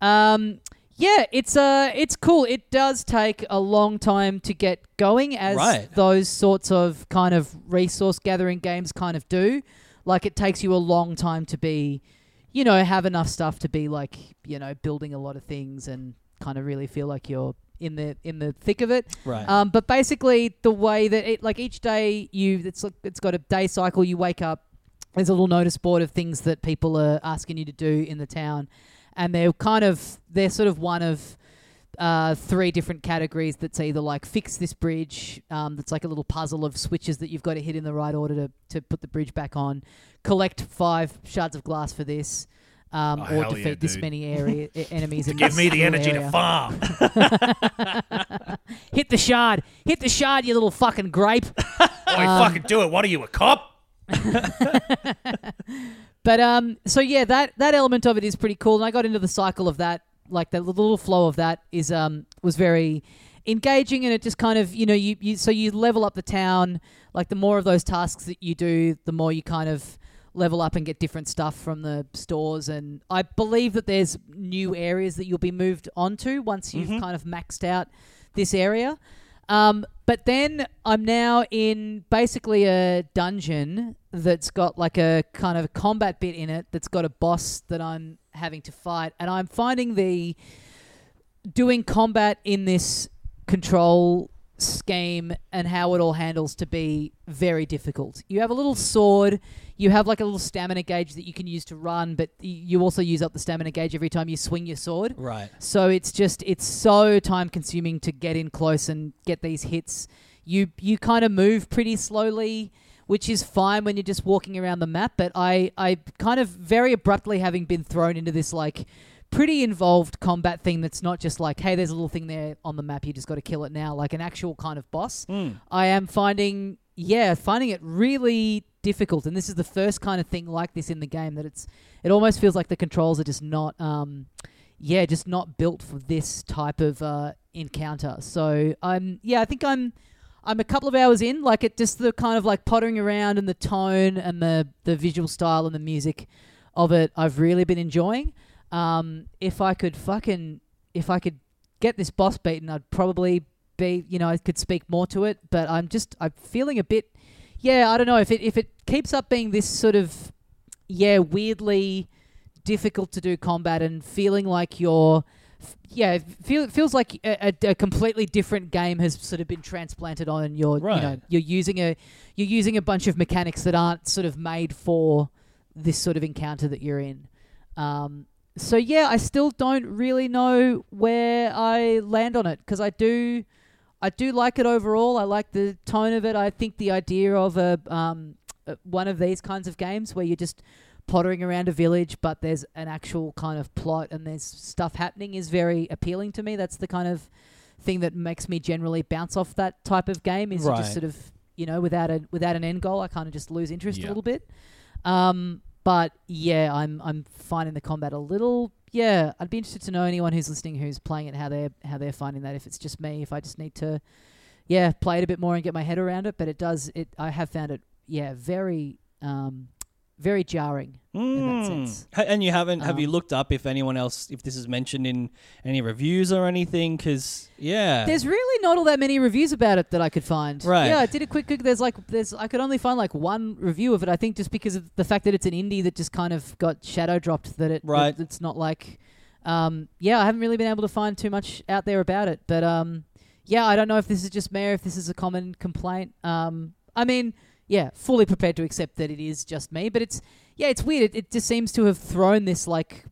A: Um, yeah, it's uh, it's cool. It does take a long time to get going, as
B: Right.
A: those sorts of kind of resource gathering games kind of do. Like it takes you a long time to be, you know, have enough stuff to be like, you know, building a lot of things and kind of really feel like you're in the in the thick of it.
B: Right.
A: Um, but basically, the way that it like each day you it's like it's got a day cycle. You wake up, there's a little notice board of things that people are asking you to do in the town, and they're kind of they're sort of one of uh, three different categories. That's either like fix this bridge. Um, that's like a little puzzle of switches that you've got to hit in the right order to to put the bridge back on. Collect five shards of glass for this. Um,
C: Oh,
A: or defeat
C: yeah,
A: this many area enemies.
C: Give me the energy
A: area.
C: to farm.
A: Hit the shard. Hit the shard, you little fucking grape.
C: Oi, fucking do it. What are you, a cop?
A: But um, so yeah, that that element of it is pretty cool, and I got into the cycle of that, like the little flow of that is um was very engaging, and it just kind of you know you, you so you level up the town, like the more of those tasks that you do, the more you kind of level up and get different stuff from the stores, and I believe that there's new areas that you'll be moved onto once you've kind of maxed out this area. Um, but then I'm now in basically a dungeon that's got like a kind of combat bit in it that's got a boss that I'm having to fight, and I'm finding the doing combat in this control scheme and how it all handles to be very difficult. You have a little sword, you have like a little stamina gauge that you can use to run, but you also use up the stamina gauge every time you swing your sword.
B: right.
A: So it's just it's so time consuming to get in close and get these hits. You you kind of move pretty slowly, which is fine when you're just walking around the map, but I I kind of very abruptly having been thrown into this like pretty involved combat thing that's not just like hey there's a little thing there on the map you just got to kill it now like an actual kind of boss. I am finding yeah, finding it really difficult and this is the first kind of thing like this in the game that it's it almost feels like the controls are just not um yeah, just not built for this type of uh, encounter. So I'm yeah, I think I'm I'm a couple of hours in. Like it just the kind of like pottering around and the tone and the the visual style and the music of it. I've really been enjoying. Um, if I could fucking if I could get this boss beaten, I'd probably be you know I could speak more to it. But I'm just I'm feeling a bit yeah I don't know if it if it keeps up being this sort of yeah weirdly difficult to do combat and feeling like you're yeah it feel, feels like a, a, a completely different game has sort of been transplanted on you're you know
B: Right.
A: you're using a you're using a bunch of mechanics that aren't sort of made for this sort of encounter that you're in. Um, so yeah I still don't really know where I land on it because I do I do like it overall. I like the tone of it. I think the idea of a um, uh, one of these kinds of games where you're just pottering around a village, but there's an actual kind of plot and there's stuff happening is very appealing to me. That's the kind of thing that makes me generally bounce off that type of game. Is
B: Right.
A: just sort of you know without a without an end goal, I kind of just lose interest a little bit. Um, but yeah, I'm I'm finding the combat a little. Yeah, I'd be interested to know anyone who's listening who's playing it how they're how they're finding that. If it's just me, if I just need to, yeah, play it a bit more and get my head around it. But it does it. I have found it yeah very um very jarring in that
B: Mm.
A: sense.
B: And you haven't? have you
A: Um,
B: looked up if anyone else, if this is mentioned in any reviews or anything? Because yeah,
A: There's really not all that many reviews about it that I could find.
B: Right.
A: Yeah, I did a quick Google. There's like there's I could only find like one review of it. I think just because of the fact that it's an indie that just kind of got shadow dropped. That it
B: Right.
A: that it's not like. Um, yeah, I haven't really been able to find too much out there about it. But um, yeah, I don't know if this is just me or if this is a common complaint. Um, I mean, yeah, fully prepared to accept that it is just me. But it's yeah, it's weird. It, it just seems to have thrown this like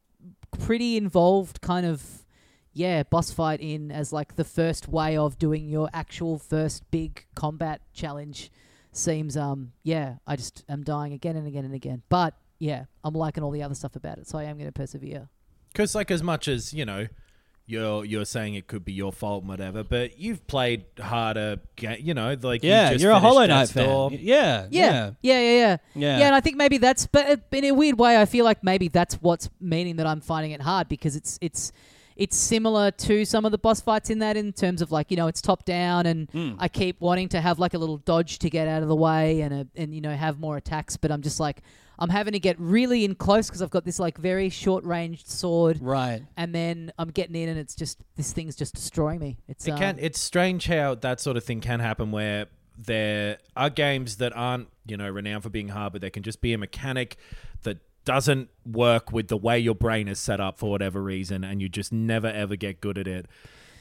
A: pretty involved kind of yeah boss fight in as like the first way of doing your actual first big combat challenge seems um yeah i just am dying again and again and again but yeah i'm liking all the other stuff about it so i am going to persevere
C: Because, like, as much as, you know, you're you're saying it could be your fault, and whatever. But you've played harder, ga- you know, like you
B: Yeah,
C: just
B: you're a Hollow Knight fan.
C: Door.
B: Y- Yeah,
A: Yeah, yeah, yeah, yeah,
B: Yeah.
A: yeah. And I think maybe that's, but uh, in a weird way, I feel like maybe that's what's meaning that I'm finding it hard because it's it's it's similar to some of the boss fights in that in terms of like you know it's top down and
B: Hmm.
A: I keep wanting to have like a little dodge to get out of the way and a, and you know have more attacks, but I'm just like I'm having to get really in close because I've got this like very short ranged sword.
B: Right.
A: And then I'm getting in, and it's just this thing's just destroying me. It's
C: It
A: um,
C: can. It's strange how that sort of thing can happen where there are games that aren't, you know, renowned for being hard, but there can just be a mechanic that doesn't work with the way your brain is set up for whatever reason, and you just never ever get good at it.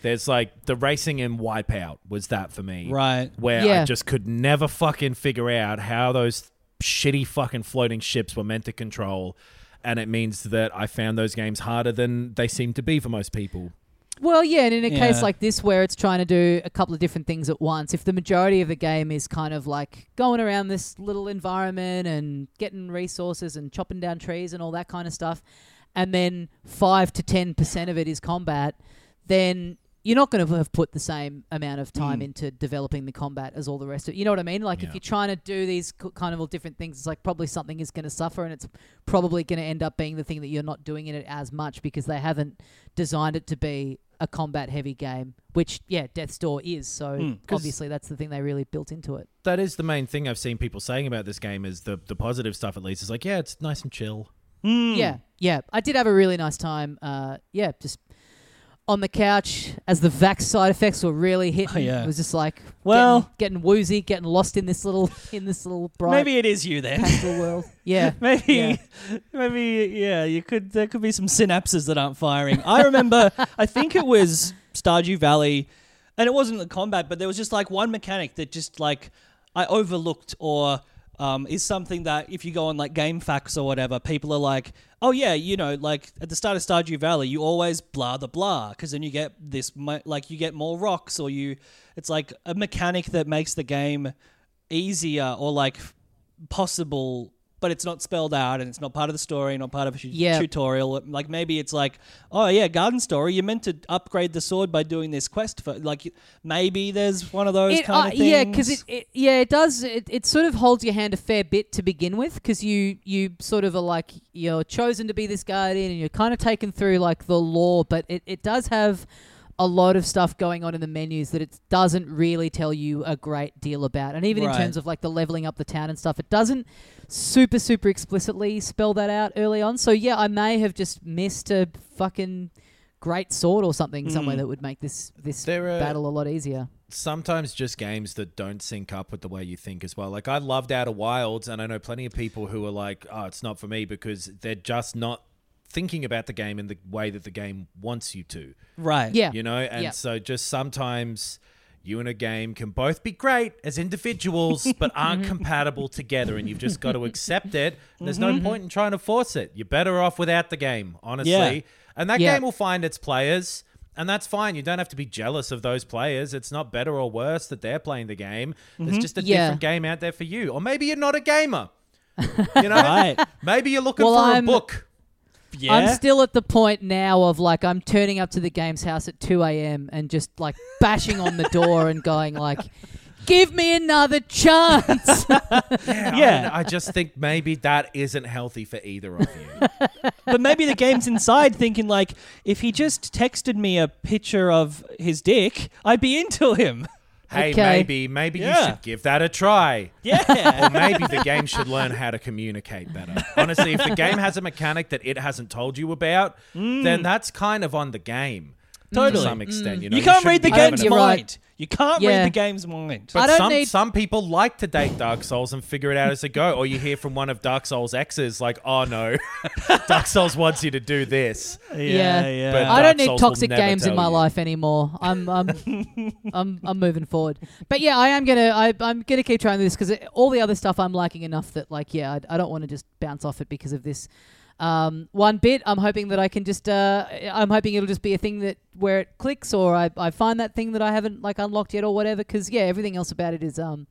C: There's like the racing in Wipeout was that for me,
B: Right.
C: Where I just could never fucking figure out how those shitty fucking floating ships were meant to control. And it means that I found those games harder than they seem to be for most people.
A: Well, yeah, and in a case like this where it's trying to do a couple of different things at once, if the majority of the game is kind of like going around this little environment and getting resources and chopping down trees and all that kind of stuff, and then 5 to 10% of it is combat, then you're not going to have put the same amount of time into developing the combat as all the rest of it. You know what I mean? Like
C: Yeah.
A: if you're trying to do these kind of all different things, it's like probably something is going to suffer and it's probably going to end up being the thing that you're not doing in it as much because they haven't designed it to be a combat heavy game, which yeah, Death's Door is. So
B: Mm.
A: obviously that's the thing they really built into it.
C: that is the main thing I've seen people saying about this game is the the positive stuff at least is like yeah it's nice and chill.
B: Mm.
A: Yeah, yeah. I did have a really nice time. Uh, yeah, just on the couch as the vax side effects were really hitting.
B: Oh, yeah.
A: It was just like
B: Well-
A: getting, getting woozy, getting lost in this little in this little bright
B: Maybe it is you then.
A: world. Yeah,
B: maybe, maybe, yeah. You could. There could be some synapses that aren't firing. I remember. I think it was Stardew Valley, and it wasn't the combat, but there was just like one mechanic that just like I overlooked or. Um, is something that if you go on like GameFAQs or whatever, people are like, oh yeah, you know, like at the start of Stardew Valley, you always blah the blah because then you get this like you get more rocks or you, it's like a mechanic that makes the game easier or like possible but it's not spelled out and it's not part of the story not part of a tu-
A: Yeah.
B: tutorial. Like maybe it's like oh yeah garden story. You're meant to upgrade the sword by doing this quest for like maybe there's one of those
A: It,
B: kind
A: uh,
B: of things.
A: yeah, because it, it yeah it does it, it sort of holds your hand a fair bit to begin with because you you sort of are like you're chosen to be this guardian and you're kind of taken through like the lore, but it, it does have a lot of stuff going on in the menus that it doesn't really tell you a great deal about, and even
B: Right.
A: in terms of like the leveling up the town and stuff, it doesn't super super explicitly spell that out early on. So yeah, I may have just missed a fucking great sword or something somewhere
B: Mm.
A: that would make this this battle a lot easier.
C: sometimes just games that don't sync up with the way you think as well. Like I loved Outer Wilds, and I know plenty of people who are like, "Oh, it's not for me," because they're just not thinking about the game in the way that the game wants you to.
B: right
A: Yeah.
C: You know, and
A: Yeah.
C: so just sometimes you and a game can both be great as individuals, but aren't compatible together, and you've just got to accept it. There's no mm-hmm. point in trying to force it. You're better off without the game, honestly.
B: Yeah.
C: And that
A: Yeah.
C: game will find its players. And that's fine. You don't have to be jealous of those players. It's not better or worse that they're playing the game. There's mm-hmm. just a
A: Yeah.
C: different game out there for you. Or maybe you're not a gamer. You know?
B: right
C: Maybe you're looking
A: Well,
C: for
A: I'm-
C: a book.
B: Yeah
A: I'm still at the point now of like I'm turning up to the game's house at 2 a.m. and just like bashing on the door and going like, "Give me another chance."
C: Yeah.
B: Yeah.
C: I, I just think maybe that isn't healthy for either of you.
B: but maybe the game's inside thinking like if he just texted me a picture of his dick i'd be into him
C: hey,
A: Okay.
C: maybe, maybe you
B: Yeah.
C: should give that a try.
B: yeah
C: Or maybe the game should learn how to communicate better. Honestly, if the game has a mechanic that it hasn't told you about, then mm. that's kind of on the game.
B: Totally.
C: To some extent, you mm. know.
B: you can't
C: shouldn't
B: read the
C: be having
B: game's
C: a-
A: You're right.
B: Mind you can't
A: Yeah.
B: read the game's mind
C: But
A: I don't
C: some
A: need-
C: some people like to date Dark Souls and figure it out as they go. Or you hear from one of Dark Souls' exes like, "Oh no, Dark Souls wants you to do this."
A: Yeah.
B: yeah
C: But-
A: I
C: Dark
A: don't need
C: Souls will
A: toxic
C: never
A: games in
C: tell
A: my
C: you.
A: life anymore. I'm I'm I'm I'm moving forward. But yeah, I am gonna I, I'm gonna keep trying this because all the other stuff I'm liking enough that like yeah I, I don't want to just bounce off it because of this. Um, one bit I'm hoping that I can just uh, I'm hoping it'll just be a thing that where it clicks or I, I find that thing that I haven't like unlocked yet or whatever because yeah everything else about it is um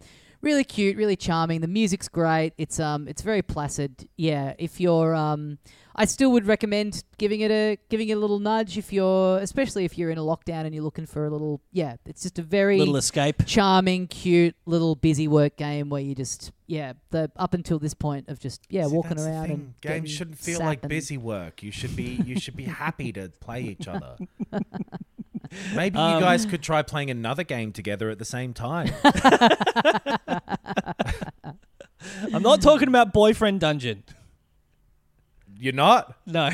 A: really cute, really charming. The music's great. It's um, it's very placid. Yeah, if you're um, I still would recommend giving it a giving it a little nudge if you're, especially if you're in a lockdown and you're looking for a little. Yeah, it's just a very
B: Little escape.
A: charming, cute little busy work game where you just yeah the up until this point of just yeah
C: See,
A: walking
C: that's the
A: around
C: thing.
A: and
C: games shouldn't feel like busy work. You should be you should be happy to play each other. Maybe
B: Um,
C: you guys could try playing another game together at the same time.
B: I'm not talking about boyfriend dungeon.
C: You're not?
B: No,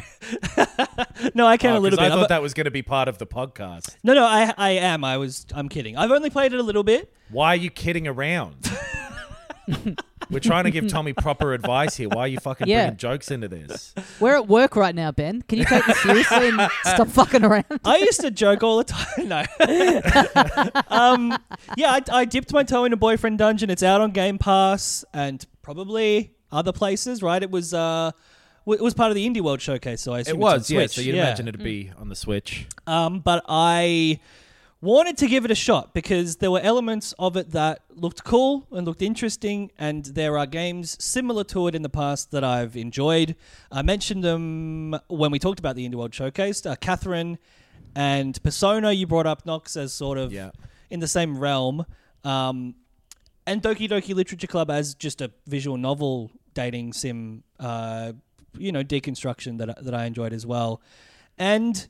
B: no, I can
C: Oh,
B: a little
C: 'cause
B: bit.
C: I
B: I'm-
C: thought that was going to be part of the podcast.
B: no, no, I, I am. I was. I'm kidding. I've only played it a little bit.
C: Why are you kidding around? We're trying to give Tommy proper advice here. Why are you fucking
A: Yeah.
C: bringing jokes into this?
A: We're at work right now, Ben. Can you take this seriously and stop fucking around?
B: I used to joke all the time. No. um, yeah, I, I dipped my toe in a Boyfriend Dungeon. It's out on Game Pass and probably other places, right? It was uh, w- it was part of the Indie World Showcase, so I assume
C: It was, yeah.
B: Switch.
C: So you'd
B: yeah.
C: imagine it'd be on the Switch.
B: Um, but I wanted to give it a shot because there were elements of it that looked cool and looked interesting, and there are games similar to it in the past that I've enjoyed. I mentioned them when we talked about the Indie World Showcase. Uh, Catherine and Persona, you brought up Nox as sort of
C: Yeah.
B: in the same realm. Um, and Doki Doki Literature Club as just a visual novel dating sim, uh, you know, deconstruction that I- that I enjoyed as well. And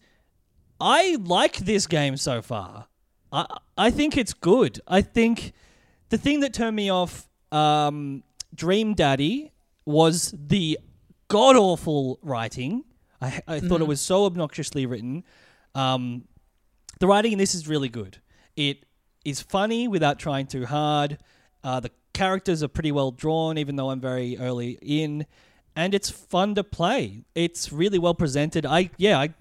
B: I like this game so far. I I think it's good. I think the thing that turned me off um, Dream Daddy was the god awful writing. I I thought it was so obnoxiously written. Um, the writing in this is really good. It is funny without trying too hard. Uh, the characters are pretty well drawn, even though I'm very early in, and it's fun to play. It's really well presented. I yeah, I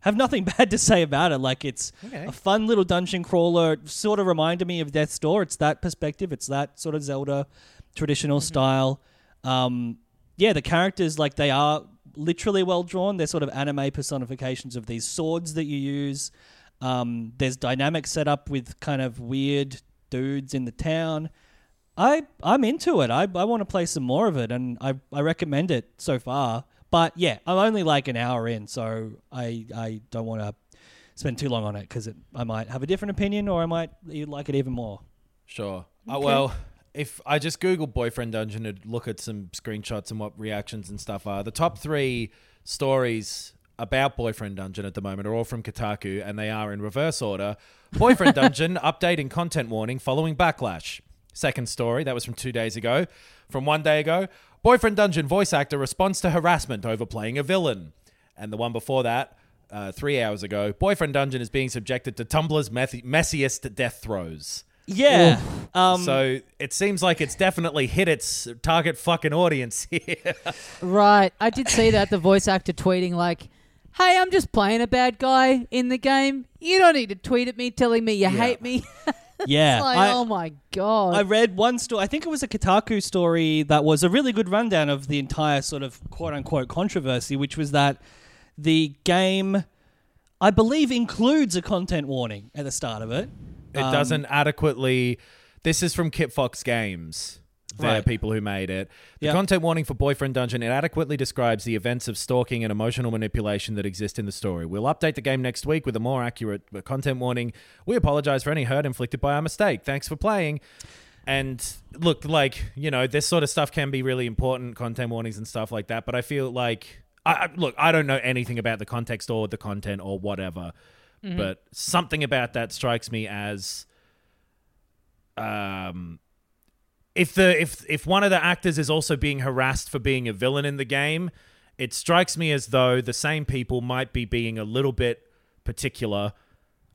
B: have nothing bad to say about it. Like it's
C: Okay.
B: a fun little dungeon crawler. It sort of reminded me of Death's Door. It's that perspective. It's that sort of Zelda traditional style. Um, yeah, the characters like they are literally well drawn. They're sort of anime personifications of these swords that you use. Um, there's dynamic set up with kind of weird dudes in the town. I I'm into it. I, I want to play some more of it, and I, I recommend it so far. But yeah, I'm only like an hour in, so I I don't want to spend too long on it because I might have a different opinion, or I might like it even more.
C: Sure. Uh, well, if I just Google boyfriend dungeon and look at some screenshots and what reactions and stuff are, the top three stories about boyfriend dungeon at the moment are all from Kotaku, and they are in reverse order. Boyfriend dungeon updating content warning following backlash. Second story that was from two days ago. From one day ago, boyfriend dungeon voice actor responds to harassment over playing a villain. And the one before that, uh, three hours ago, boyfriend dungeon is being subjected to Tumblr's meth- messiest death throes.
B: Yeah. Um,
C: So it seems like it's definitely hit its target fucking audience here.
A: Right. I did see that the voice actor tweeting like, "Hey, I'm just playing a bad guy in the game. You don't need to tweet at me telling me you hate me."
B: yeah.
A: It's like,
B: I-
A: oh my god.
B: I read one story. I think it was a Kotaku story that was a really good rundown of the entire sort of quote unquote controversy, which was that the game, I believe, includes a content warning at the start of it.
C: It
B: Um,
C: doesn't adequately. This is from Kitfox Games. They're
B: Right.
C: people who made it. The
B: Yeah.
C: content warning for Boyfriend Dungeon it adequately describes the events of stalking and emotional manipulation that exist in the story. We'll update the game next week with a more accurate content warning. We apologize for any hurt inflicted by our mistake. Thanks for playing. And look, like you know, this sort of stuff can be really important, content warnings and stuff like that. But I feel like, I, I look, I don't know anything about the context or the content or whatever, but something about that strikes me as um if the if if one of the actors is also being harassed for being a villain in the game, it strikes me as though the same people might be being a little bit particular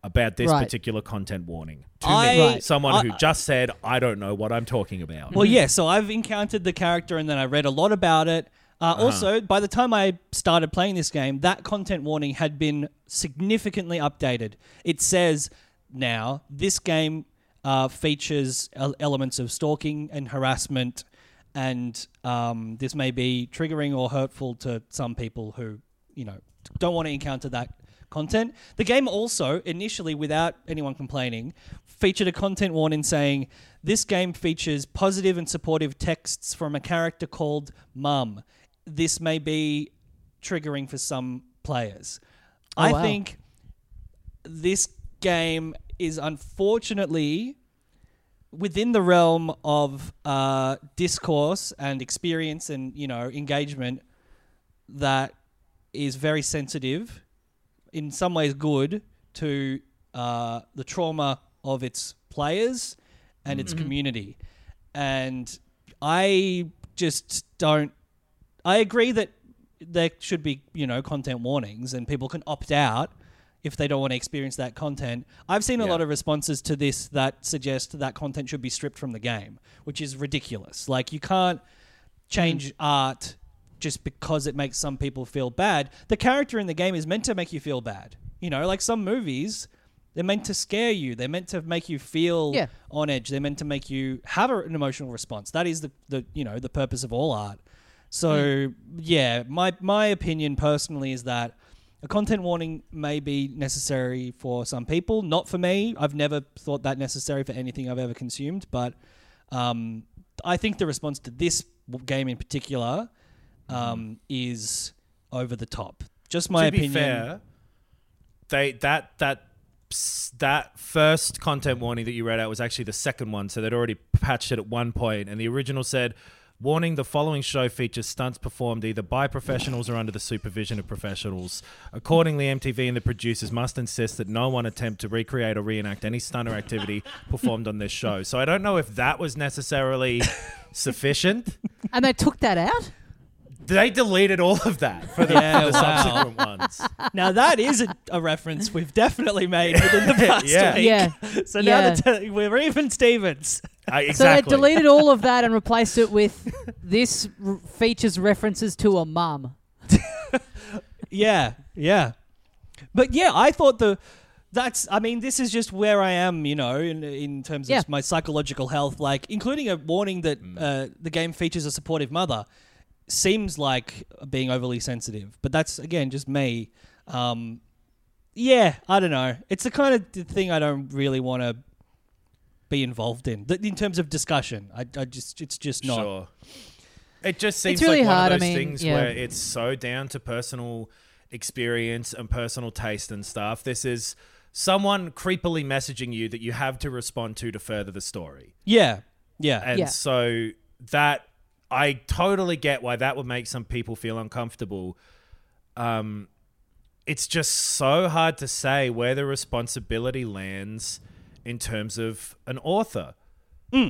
C: about this
A: Right.
C: particular content warning. To
B: I-
C: me,
A: Right.
C: someone
B: I-
C: who just said, "I don't know what I'm talking about."
B: Well, yeah. So I've encountered the character, and then I read a lot about it. Uh, Also, by the time I started playing this game, that content warning had been significantly updated. It says now this game uh, features elements of stalking and harassment, and um, this may be triggering or hurtful to some people who, you know, don't want to encounter that content. The game also, initially, without anyone complaining, featured a content warning saying this game features positive and supportive texts from a character called Mum. This may be triggering for some players. I
A: wow.
B: think this game is unfortunately within the realm of uh, discourse and experience and you know engagement that is very sensitive, in some ways good to uh, the trauma of its players and its community, and I just don't. I agree that there should be you know content warnings and people can opt out if they don't want to experience that content. I've seen a
C: Yeah.
B: lot of responses to this that suggest that content should be stripped from the game, which is ridiculous. Like you can't change mm. art just because it makes some people feel bad. The character in the game is meant to make you feel bad. You know, like some movies, they're meant to scare you. They're meant to make you feel
A: Yeah.
B: on edge. They're meant to make you have an emotional response. That is the, the you know the purpose of all art. So mm. yeah, my my opinion personally is that a content warning may be necessary for some people, not for me. I've never thought that necessary for anything I've ever consumed, but um, I think the response to this game in particular um, is over the top. Just my
C: to
B: opinion.
C: be fair, they that that that first content warning that you read out was actually the second one, so they'd already patched it at one point, and the original said. Warning: The following show features stunts performed either by professionals or under the supervision of professionals. Accordingly, MTV and the producers must insist that no one attempt to recreate or reenact any stunt or activity performed on this show. So I don't know if that was necessarily sufficient.
A: And they took that out.
C: They deleted all of that for the,
B: Yeah,
C: for the
B: wow.
C: subsequent ones.
B: Now that is a, a reference we've definitely made within the past
C: Yeah.
B: week.
A: Yeah.
B: So now
A: Yeah.
B: that we're even Stevens.
C: Uh,
A: So
C: exactly.
A: they deleted all of that and replaced it with this r- features references to a mum.
B: Yeah, yeah. But yeah, I thought the that's I mean this is just where I am, you know, in in terms of
A: Yeah.
B: my psychological health, like including a warning that
C: Mm.
B: uh, the game features a supportive mother seems like being overly sensitive. But that's again just me. Um, yeah, I don't know. It's the kind of thing I don't really want to be involved in. In terms of discussion, I, I just it's just not.
C: Sure. It just seems
A: really
C: like one
A: hard, I
C: of those
A: mean,
C: things
A: yeah.
C: where it's so down to personal experience and personal taste and stuff. This is someone creepily messaging you that you have to respond to to further the story.
B: Yeah, yeah,
C: And
A: Yeah.
C: so that I totally get why that would make some people feel uncomfortable. Um it's just so hard to say where the responsibility lands in terms of an author. for
A: Hmm.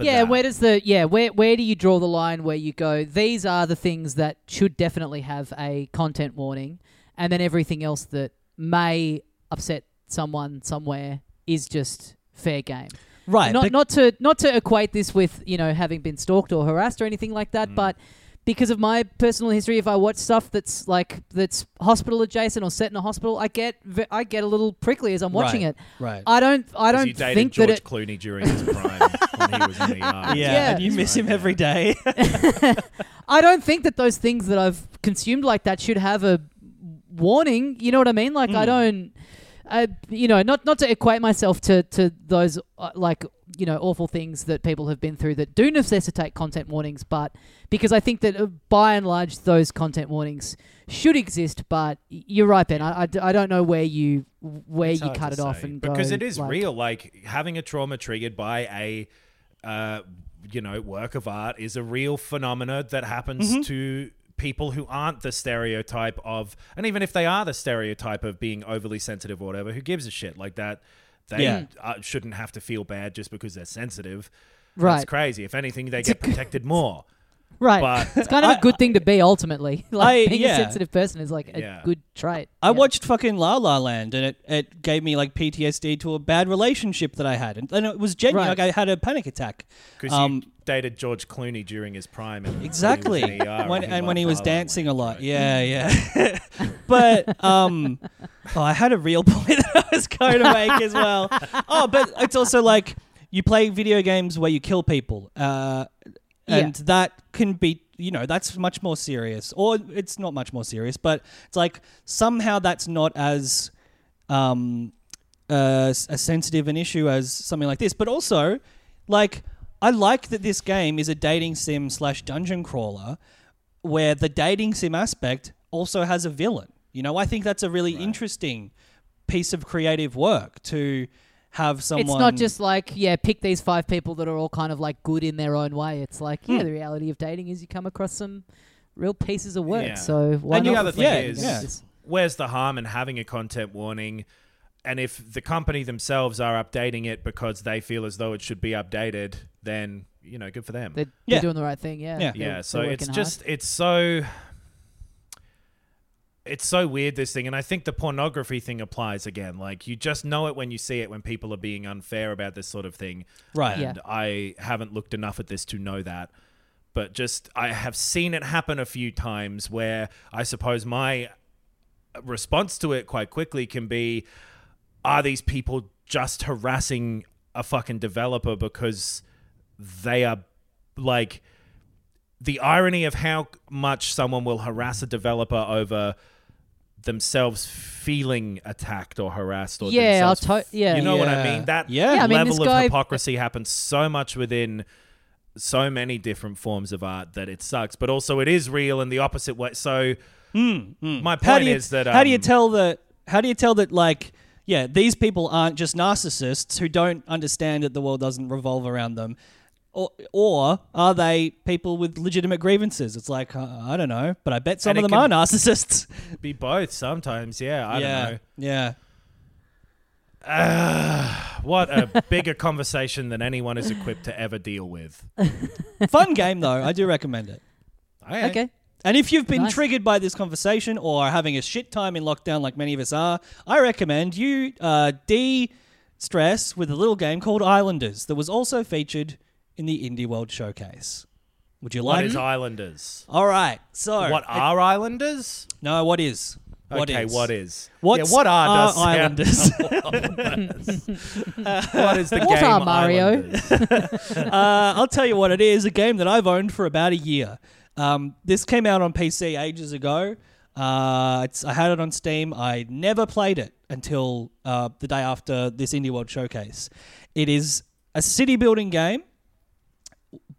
A: yeah,
C: that.
A: where does the yeah where where do you draw the line where you go? These are the things that should definitely have a content warning, and then everything else that may upset someone somewhere is just fair game.
B: Right.
A: not not to not to equate this with you know having been stalked or harassed or anything like
B: Mm.
A: that, but because of my personal history, if I watch stuff that's like that's hospital adjacent or set in a hospital, I get I get a little prickly as I'm watching
B: Right,
A: it.
B: right.
A: I don't I don't
C: you dated
A: think
C: George
A: that it.
C: Clooney during his prime when he was in the ER.
B: yeah,
A: Yeah.
B: and you miss him
C: Right,
B: every day.
A: I don't think that those things that I've consumed like that should have a warning. You know what I mean? Like
B: Hmm.
A: I don't. I, you know, not not to equate myself to to those uh, like you know awful things that people have been through that do necessitate content warnings, but because I think that uh, by and large those content warnings should exist. But you're right, Ben. I I don't know where you where
C: It's
A: you cut it off and
C: because
A: go,
C: it is
A: like-
C: real. Like having a trauma triggered by a, uh, you know, work of art is a real phenomena that happens
A: Mm-hmm.
C: to people who aren't the stereotype of, and even if they are the stereotype of being overly sensitive or whatever, who gives a shit like that? They
B: Yeah.
C: uh, shouldn't have to feel bad just because they're sensitive.
A: Right.
C: It's crazy. If anything, they get protected more.
A: Right.
C: But
A: it's kind of a good thing to be ultimately. Like
B: I-
A: being
B: yeah.
A: a sensitive person is like a
C: Yeah.
A: good trait.
B: I
A: Yeah.
B: watched fucking La La Land, and it, it gave me like PTSD to a bad relationship that I had, and, and it was genuine.
A: Right.
B: Like I had a panic attack.
C: because
B: Um,
C: you dated George Clooney during his prime, and when he was
B: Exactly.
C: in ER
B: when, and when he was
C: loved La La
B: dancing a lot.
C: right?
B: Yeah, yeah. but um, oh, I had a real point that I was going to make as well. Oh, but it's also like you play video games where you kill people, uh,
A: Yeah.
B: and that can be you know that's much more serious, or it's not much more serious, but it's like somehow that's not as um, uh, a sensitive an issue as something like this. But also, like I like that this game is a dating sim slash dungeon crawler, where the dating sim aspect also has a villain. You know, I think that's a really interesting piece of creative work to have someone.
A: It's not just like yeah, pick these five people that are all kind of like good in their own way. It's like
B: Hmm.
A: yeah, the reality of dating is you come across some real pieces of work.
C: Yeah.
A: So why
C: And
A: not?
C: the other thing
B: Yeah,
C: is,
B: yeah.
C: where's the harm in having a content warning? And if the company themselves are updating it because they feel as though it should be updated, then you know, good for them.
A: They're,
B: Yeah.
A: they're doing the right thing. Yeah.
B: Yeah.
C: Yeah so
A: working
C: it's
A: hard.
C: just it's so it's so weird this thing and i think the pornography thing applies again like you just know it when you see it when people are being unfair about this sort of thing
B: Right.
A: Yeah.
C: and i haven't looked enough at this to know that but just i have seen it happen a few times where i suppose my response to it quite quickly can be are these people just harassing a fucking developer because they are like the irony of how much someone will harass a developer over themselves feeling attacked or harassed or
A: Yeah, I'll to- yeah.
C: you know what I mean that
B: Yeah.
A: Yeah, I mean,
C: level of
A: guy-
C: hypocrisy happens so much within so many different forms of art that it sucks but also it is real in the opposite way so my
B: how
C: point
B: you,
C: is that
B: how do you
C: um,
B: tell that how do you tell that like yeah these people aren't just narcissists who don't understand that the world doesn't revolve around them or, or are they people with legitimate grievances? It's like uh, i don't know but i bet some
C: And
B: of
C: it
B: them are
C: can-
B: narcissists.
C: be both sometimes yeah i
B: yeah
C: don't know.
B: yeah.
C: What a bigger conversation than anyone is equipped to ever deal with.
B: Fun game though. I do recommend it.
A: Okay.
B: And if you've been
A: Nice.
B: triggered by this conversation or are having a shit time in lockdown like many of us are, I recommend you uh, de-stress with a little game called Islanders that was also featured in the Indie World Showcase. Would you
C: what
B: like?
C: is islanders
B: All right. So
C: what
B: it-
C: are islanders
B: no? What is? What
C: okay
B: is?
C: what is
B: What's
C: yeah, what are,
B: are
C: does sound-
B: Islanders?
C: what is the
A: What
C: game What
A: are Mario?
B: Uh, I'll tell you what it is. A game that I've owned for about a year. Um, this came out on PC ages ago. Uh, it's, I had it on Steam. I never played it until uh, the day after this Indie World Showcase. It is a city building game,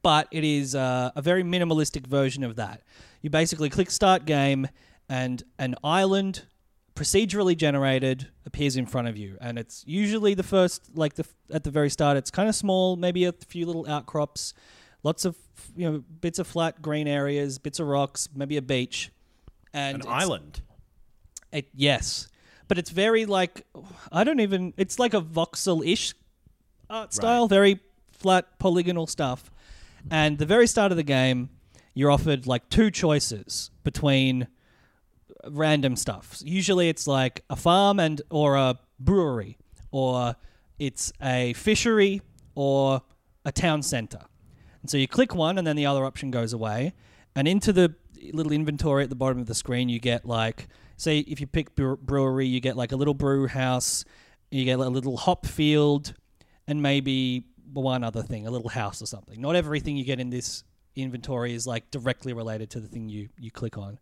B: but it is uh, a very minimalistic version of that. You basically click Start Game, and an island procedurally generated appears in front of you. And it's usually the first like the at the very start it's kind of small maybe a few little outcrops lots of you know bits of flat green areas bits of rocks maybe a beach. And
C: an island?
B: It, yes. But it's very like i don't even it's like a voxel-ish art style very flat polygonal stuff and the very start of the game you're offered like two choices between random stuff. Usually it's like a farm and or a brewery or it's a fishery or a town center. And so you click one and then the other option goes away and into the little inventory at the bottom of the screen you get like say if you pick brewery you get like a little brew house, you get a little hop field and maybe one other thing, a little house or something. Not everything you get in this inventory is like directly related to the thing you you click on.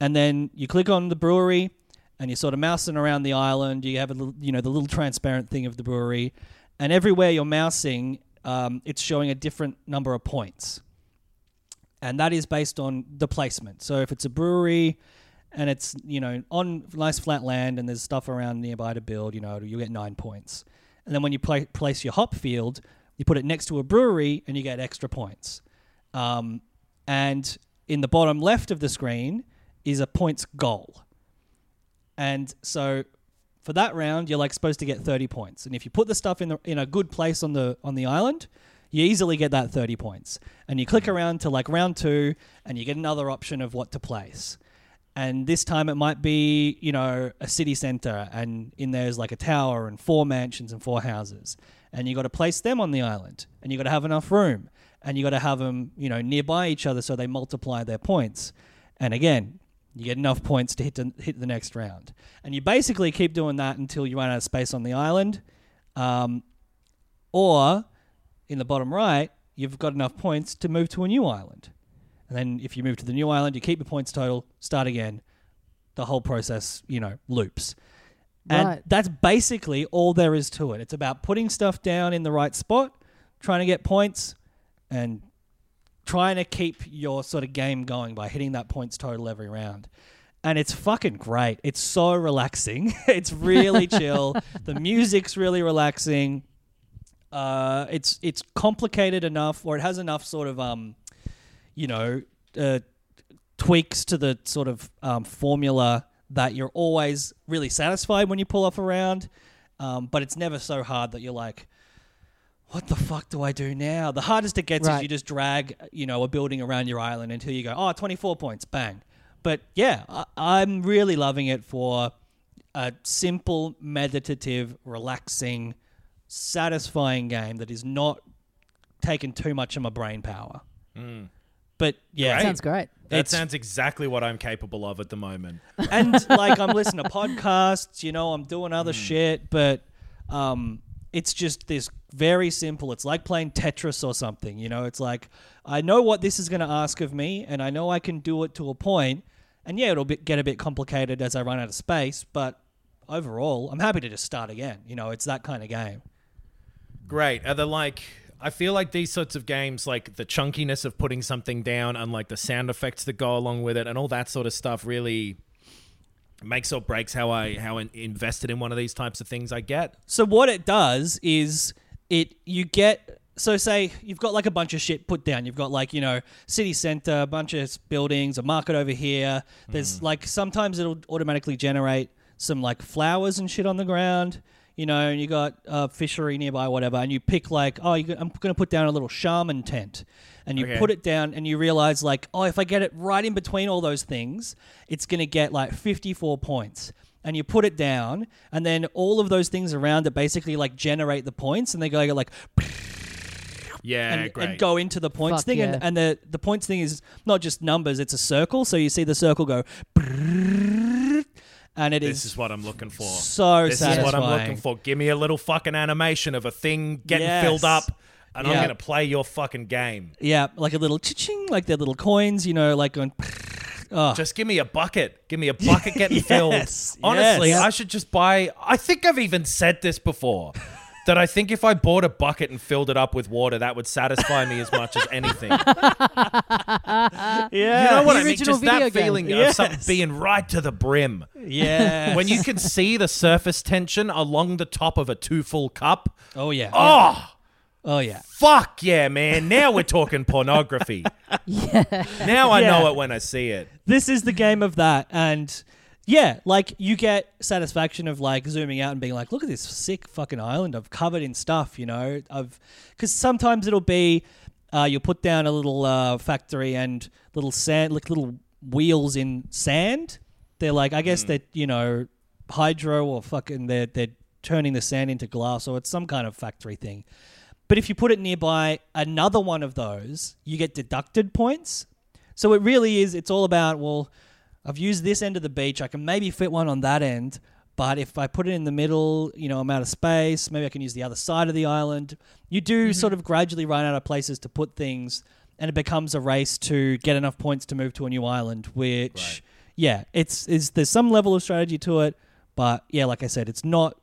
B: And then you click on the brewery and you're sort of mousing around the island. You have a little you know the little transparent thing of the brewery. And everywhere you're mousing um, it's showing a different number of points. And that is based on the placement. So if it's a brewery and it's you know on nice flat land and there's stuff around nearby to build you know you get nine points and then when you pla place your hop field you put it next to a brewery and you get extra points um, and in the bottom left of the screen is a points goal. And so for that round, you're like supposed to get 30 points. And if you put the stuff in the, in a good place on the on the island, you easily get that 30 points. And you click around to like round 2 and you get another option of what to place. And this time it might be, you know, a city center and in there's like a tower and four mansions and four houses. And you got to place them on the island and you got to have enough room and you got to have them, you know, nearby each other so they multiply their points. And again, you get enough points to hit the, hit the next round. And you basically keep doing that until you run out of space on the island. Um, or in the bottom right, you've got enough points to move to a new island. And then if you move to the new island, you keep your points total, start again. The whole process, you know, loops. And
A: Right.
B: that's basically all there is to it. It's about putting stuff down in the right spot, trying to get points, and trying to keep your sort of game going by hitting that points total every round. And it's fucking great. It's so relaxing. it's really chill. The music's really relaxing. Uh, it's it's complicated enough, or it has enough sort of um, you know, uh, tweaks to the sort of um, formula that you're always really satisfied when you pull off a round. Um, but it's never so hard that you're like, what the fuck do I do now? The hardest it gets is you just drag, you know, a building around your island until you go, oh, 24 points, bang. But yeah, I- I'm really loving it for a simple, meditative, relaxing, satisfying game that is not taking too much of my brain power. But yeah,
C: Great.
A: Sounds great.
C: That
B: It's-
C: sounds exactly what I'm capable of at the moment.
B: and like I'm listening to podcasts, you know, I'm doing other shit, but um, it's just this very simple. It's like playing Tetris or something, you know. It's like I know what this is going to ask of me, and I know I can do it to a point. And yeah, it'll be, get a bit complicated as I run out of space, but overall, I'm happy to just start again. You know, it's that kind of game.
C: Great. Are there like I feel like these sorts of games, like the chunkiness of putting something down and like the sound effects that go along with it and all that sort of stuff really makes or breaks how I how in- invested in one of these types of things I get.
B: So what it does is it you get so say you've got like a bunch of shit put down. You've got like you know city center, a bunch of buildings, a market over here. There's mm. like sometimes it'll automatically generate some like flowers and shit on the ground. You know, and you got a fishery nearby, whatever, and you pick like, oh, you, I'm going to put down a little shaman tent, and you
C: Okay.
B: put it down, and you realize like, oh, if I get it right in between all those things, it's going to get like 54 points and you put it down, and then all of those things around it basically like generate the points, and they go like
C: Yeah,
B: and,
C: great.
B: and go into the points
A: Fuck
B: thing,
A: yeah.
B: and, and the the points thing is not just numbers; it's a circle. So you see the circle go, and it
C: this
B: is
C: is what I'm looking for.
B: so
C: this
B: satisfying.
C: is what I'm looking for. Give me a little fucking animation of a thing getting
B: Yes.
C: filled up and I'm to play your fucking game.
B: Yeah, like a little ching, like their little coins, you know, like going. Oh,
C: Just give me a bucket. Give me a bucket getting
B: Yes,
C: filled. Honestly,
B: yes.
C: I should just buy. I think I've even said this before. That I think if I bought a bucket and filled it up with water, that would satisfy me as much as anything.
B: yeah,
C: You know what
A: The
C: I mean?
A: original
C: Just that
A: video game.
C: feeling of something being right to the brim.
B: yeah.
C: When you can see the surface tension along the top of a two full cup.
B: oh yeah,
C: Oh,
B: oh yeah,
C: fuck yeah, man. Now we're talking pornography.
A: Yeah.
C: Now I know it when I see it.
B: this is the game of that and yeah like you get satisfaction of like zooming out and being like look at this sick fucking island i've covered in stuff you know? I've because sometimes it'll be uh, you'll put down a little uh, factory and little sand like little wheels in sand. They're like i guess they're you know hydro or fucking they're they're turning the sand into glass or it's some kind of factory thing. But if you put it nearby another one of those you get deducted points. So it really is. It's all about well, I've used this end of the beach. I can maybe fit one on that end, but if I put it in the middle, you know, I'm out of space. Maybe I can use the other side of the island. You do sort of gradually run out of places to put things, and it becomes a race to get enough points to move to a new island. Which, yeah, it's is there's some level of strategy to it, but yeah, like I said, it's not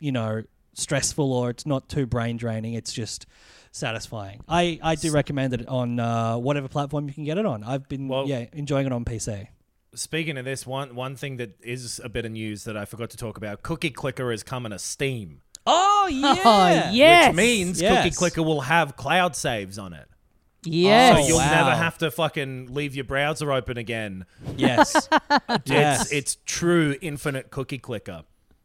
B: you know stressful or it's not too brain draining. It's just satisfying. I, I do recommend it on uh, whatever platform you can get it on. I've been
C: Well-
B: yeah enjoying it on PC.
C: Speaking of this, one one thing that is a bit of news that I forgot to talk about: Cookie Clicker is coming to Steam,
B: Oh
A: Oh, yes.
C: which means
B: Yes.
C: Cookie Clicker will have cloud saves on it.
A: Yes.
C: So you'll
B: wow.
C: never have to fucking leave your browser open again.
B: yes, yes.
C: It's it's true infinite Cookie Clicker.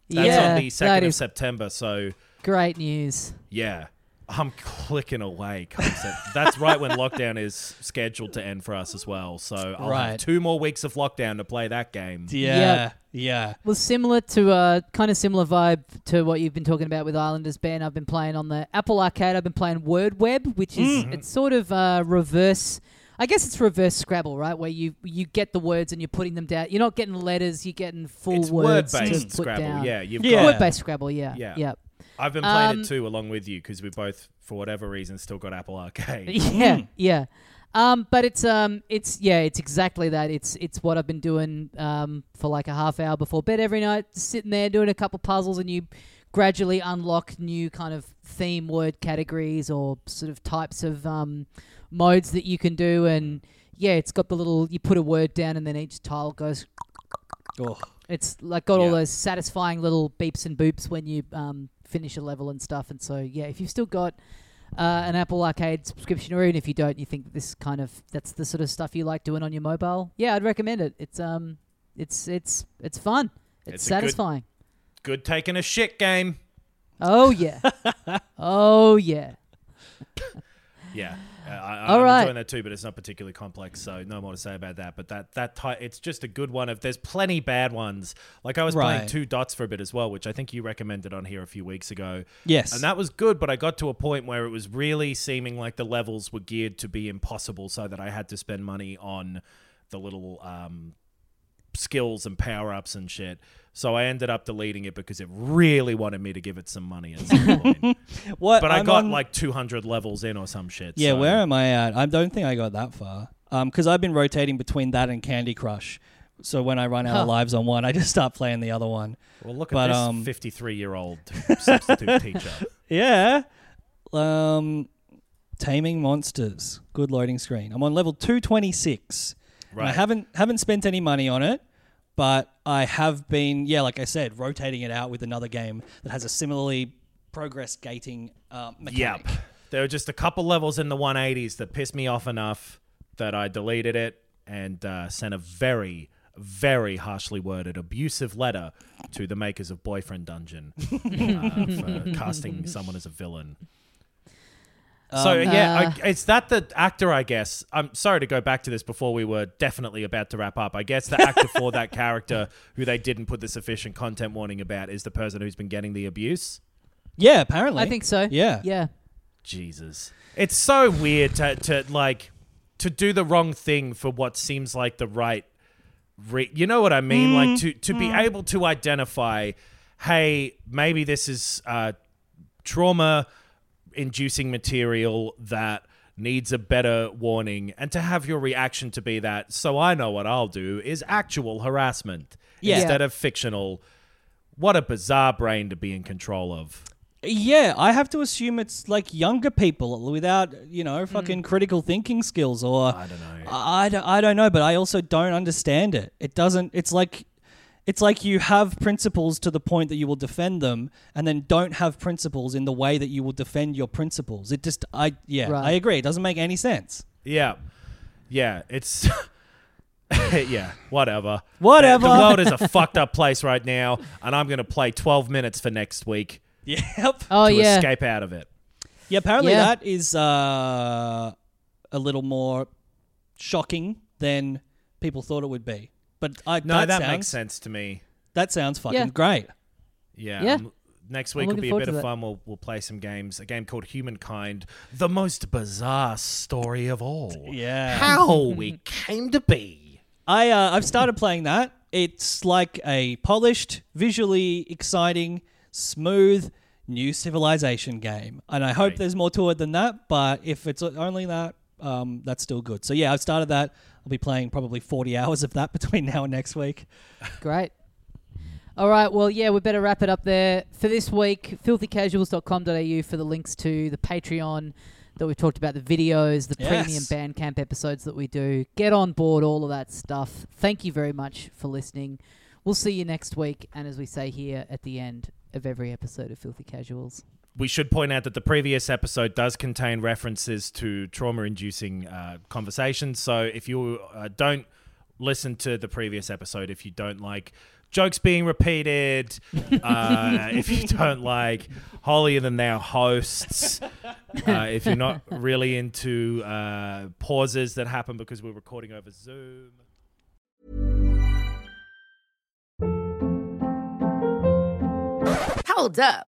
C: That's
A: yeah,
C: on the second of September. So
A: great news.
C: yeah, I'm clicking away. Concept. That's right when lockdown is scheduled to end for us as well. So I'll
B: Right.
C: have two more weeks of lockdown to play that game.
B: yeah, yeah. yeah.
A: Well, similar to uh, kind of similar vibe to what you've been talking about with Islanders Ben. I've been playing on the Apple Arcade. I've been playing Word Web, which is
C: Mm.
A: it's sort of uh, reverse. I guess it's reverse Scrabble, right? Where you you get the words and you're putting them down. You're not getting letters. You're getting full
C: It's word
A: words to
C: based
A: put
C: Scrabble.
A: down.
C: Yeah, you've
B: Yeah.
C: got.
A: Word based Scrabble. Yeah.
C: Yeah.
A: Yep.
C: I've been playing
A: Um,
C: it too along with you because we both, for whatever reason, still got Apple Arcade.
A: Yeah. Yeah. Um, but it's um, it's yeah, it's exactly that. It's it's what I've been doing um for like a half hour before bed every night, sitting there doing a couple puzzles, and you gradually unlock new kind of theme word categories or sort of types of um modes that you can do, and yeah, it's got the little you put a word down, and then each tile goes.
B: Oh.
A: It's like got all those satisfying little beeps and boops when you um, finish a level and stuff. And so, yeah, if you've still got uh, an Apple Arcade subscription, or even if you don't, you think this kind of that's the sort of stuff you like doing on your mobile, yeah, I'd recommend it. It's um, it's it's it's fun. It's,
C: It's a good-
A: satisfying.
C: Good taking a shit game.
A: Oh yeah, oh yeah.
C: Yeah. I,
A: All
C: I'm
A: right.
C: enjoying that too, but it's not particularly complex, so no more to say about that. But that that ty- it's just a good one. Of there's plenty bad ones. Like I was playing Two Dots for a bit as well, which I think you recommended on here a few weeks ago.
B: Yes.
C: And that was good, but I got to a point where it was really seeming like the levels were geared to be impossible, so that I had to spend money on the little um, skills and power ups and shit. So I ended up deleting it because it really wanted me to give it some money at some point.
B: what?
C: But I
B: I'm
C: got
B: on-
C: like 200 levels in or some shit.
B: Yeah,
C: so-
B: where am I at? I don't think I got that far. Um, because I've been rotating between that and Candy Crush. So when I run out of lives on one, I just start playing the other one.
C: Well, look at
B: But,
C: this
B: um,
C: 53 year old substitute teacher.
B: Yeah. Um, Taming Monsters. Good loading screen. I'm on level 226. And I haven't haven't spent any money on it, but I have been, yeah, like I said, rotating it out with another game that has a similarly progress gating uh, mechanic.
C: Yep. There were just a couple levels in the 180s that pissed me off enough that I deleted it and uh, sent a very, very harshly worded, abusive letter to the makers of Boyfriend Dungeon uh, for casting someone as a villain. So yeah,
A: Uh.
C: I, it's that the actor. I guess I'm sorry to go back to this before we were definitely about to wrap up. I guess the actor for that character, who they didn't put the sufficient content warning about, is the person who's been getting the abuse.
B: Yeah, apparently.
A: I think so.
B: Yeah.
A: yeah.
C: Jesus. It's so weird to, to like to do the wrong thing for what seems like the right re- you know what I mean like to to be able to identify hey maybe this is uh trauma inducing material that needs a better warning. And to have your reaction to be that so I know what I'll do is actual harassment
B: Yeah.
C: instead of fictional. What a bizarre brain to be in control of.
B: Yeah, I have to assume it's like younger people without, you know, hmm. fucking critical thinking skills or
C: I don't know.
B: I, I, I don't know, but I also don't understand it. It doesn't it's like it's like you have principles to the point that you will defend them and then don't have principles in the way that you will defend your principles. It just I yeah,
A: Right.
B: I agree. It doesn't make any sense.
C: Yeah. Yeah, it's yeah, whatever.
B: Whatever.
C: The, the world is a fucked up place right now, and I'm going to play 12 minutes for next week
B: Yep.
A: Oh
C: to
A: yeah.
C: escape out of it.
B: Yeah, apparently
A: Yeah.
B: that is uh, a little more shocking than people thought it would be. But I,
C: No, that,
B: sounds,
C: makes sense to me.
B: That sounds fucking
A: Yeah.
B: great.
C: Yeah.
A: Yeah.
C: um, next week will be a bit of
A: that.
C: fun. We'll, we'll play some games. A game called Humankind, the most bizarre story of all.
B: Yeah.
C: How we came to be.
B: I uh, I've started playing that. It's like a polished, visually exciting, smooth new civilization game, and I hope
C: Right.
B: there's more to it than that. But if it's only that, um, that's still good. So yeah, I've started that. I'll be playing probably 40 hours of that between now and next week.
A: Great. All right. Well, yeah, we better wrap it up there for this week. Filthycasuals.com.au for the links to the Patreon that we talked about, the videos, the premium Bandcamp episodes that we do. Get on board, all of that stuff. Thank you very much for listening. We'll see you next week. And as we say here at the end of every episode of Filthy Casuals,
C: We should point out that the previous episode does contain references to trauma inducing uh, conversations. So if you uh, don't listen to the previous episode, if you don't like jokes being repeated, uh, if you don't like holier than thou hosts, uh, if you're not really into uh, pauses that happen because we're recording over Zoom.
D: Hold up.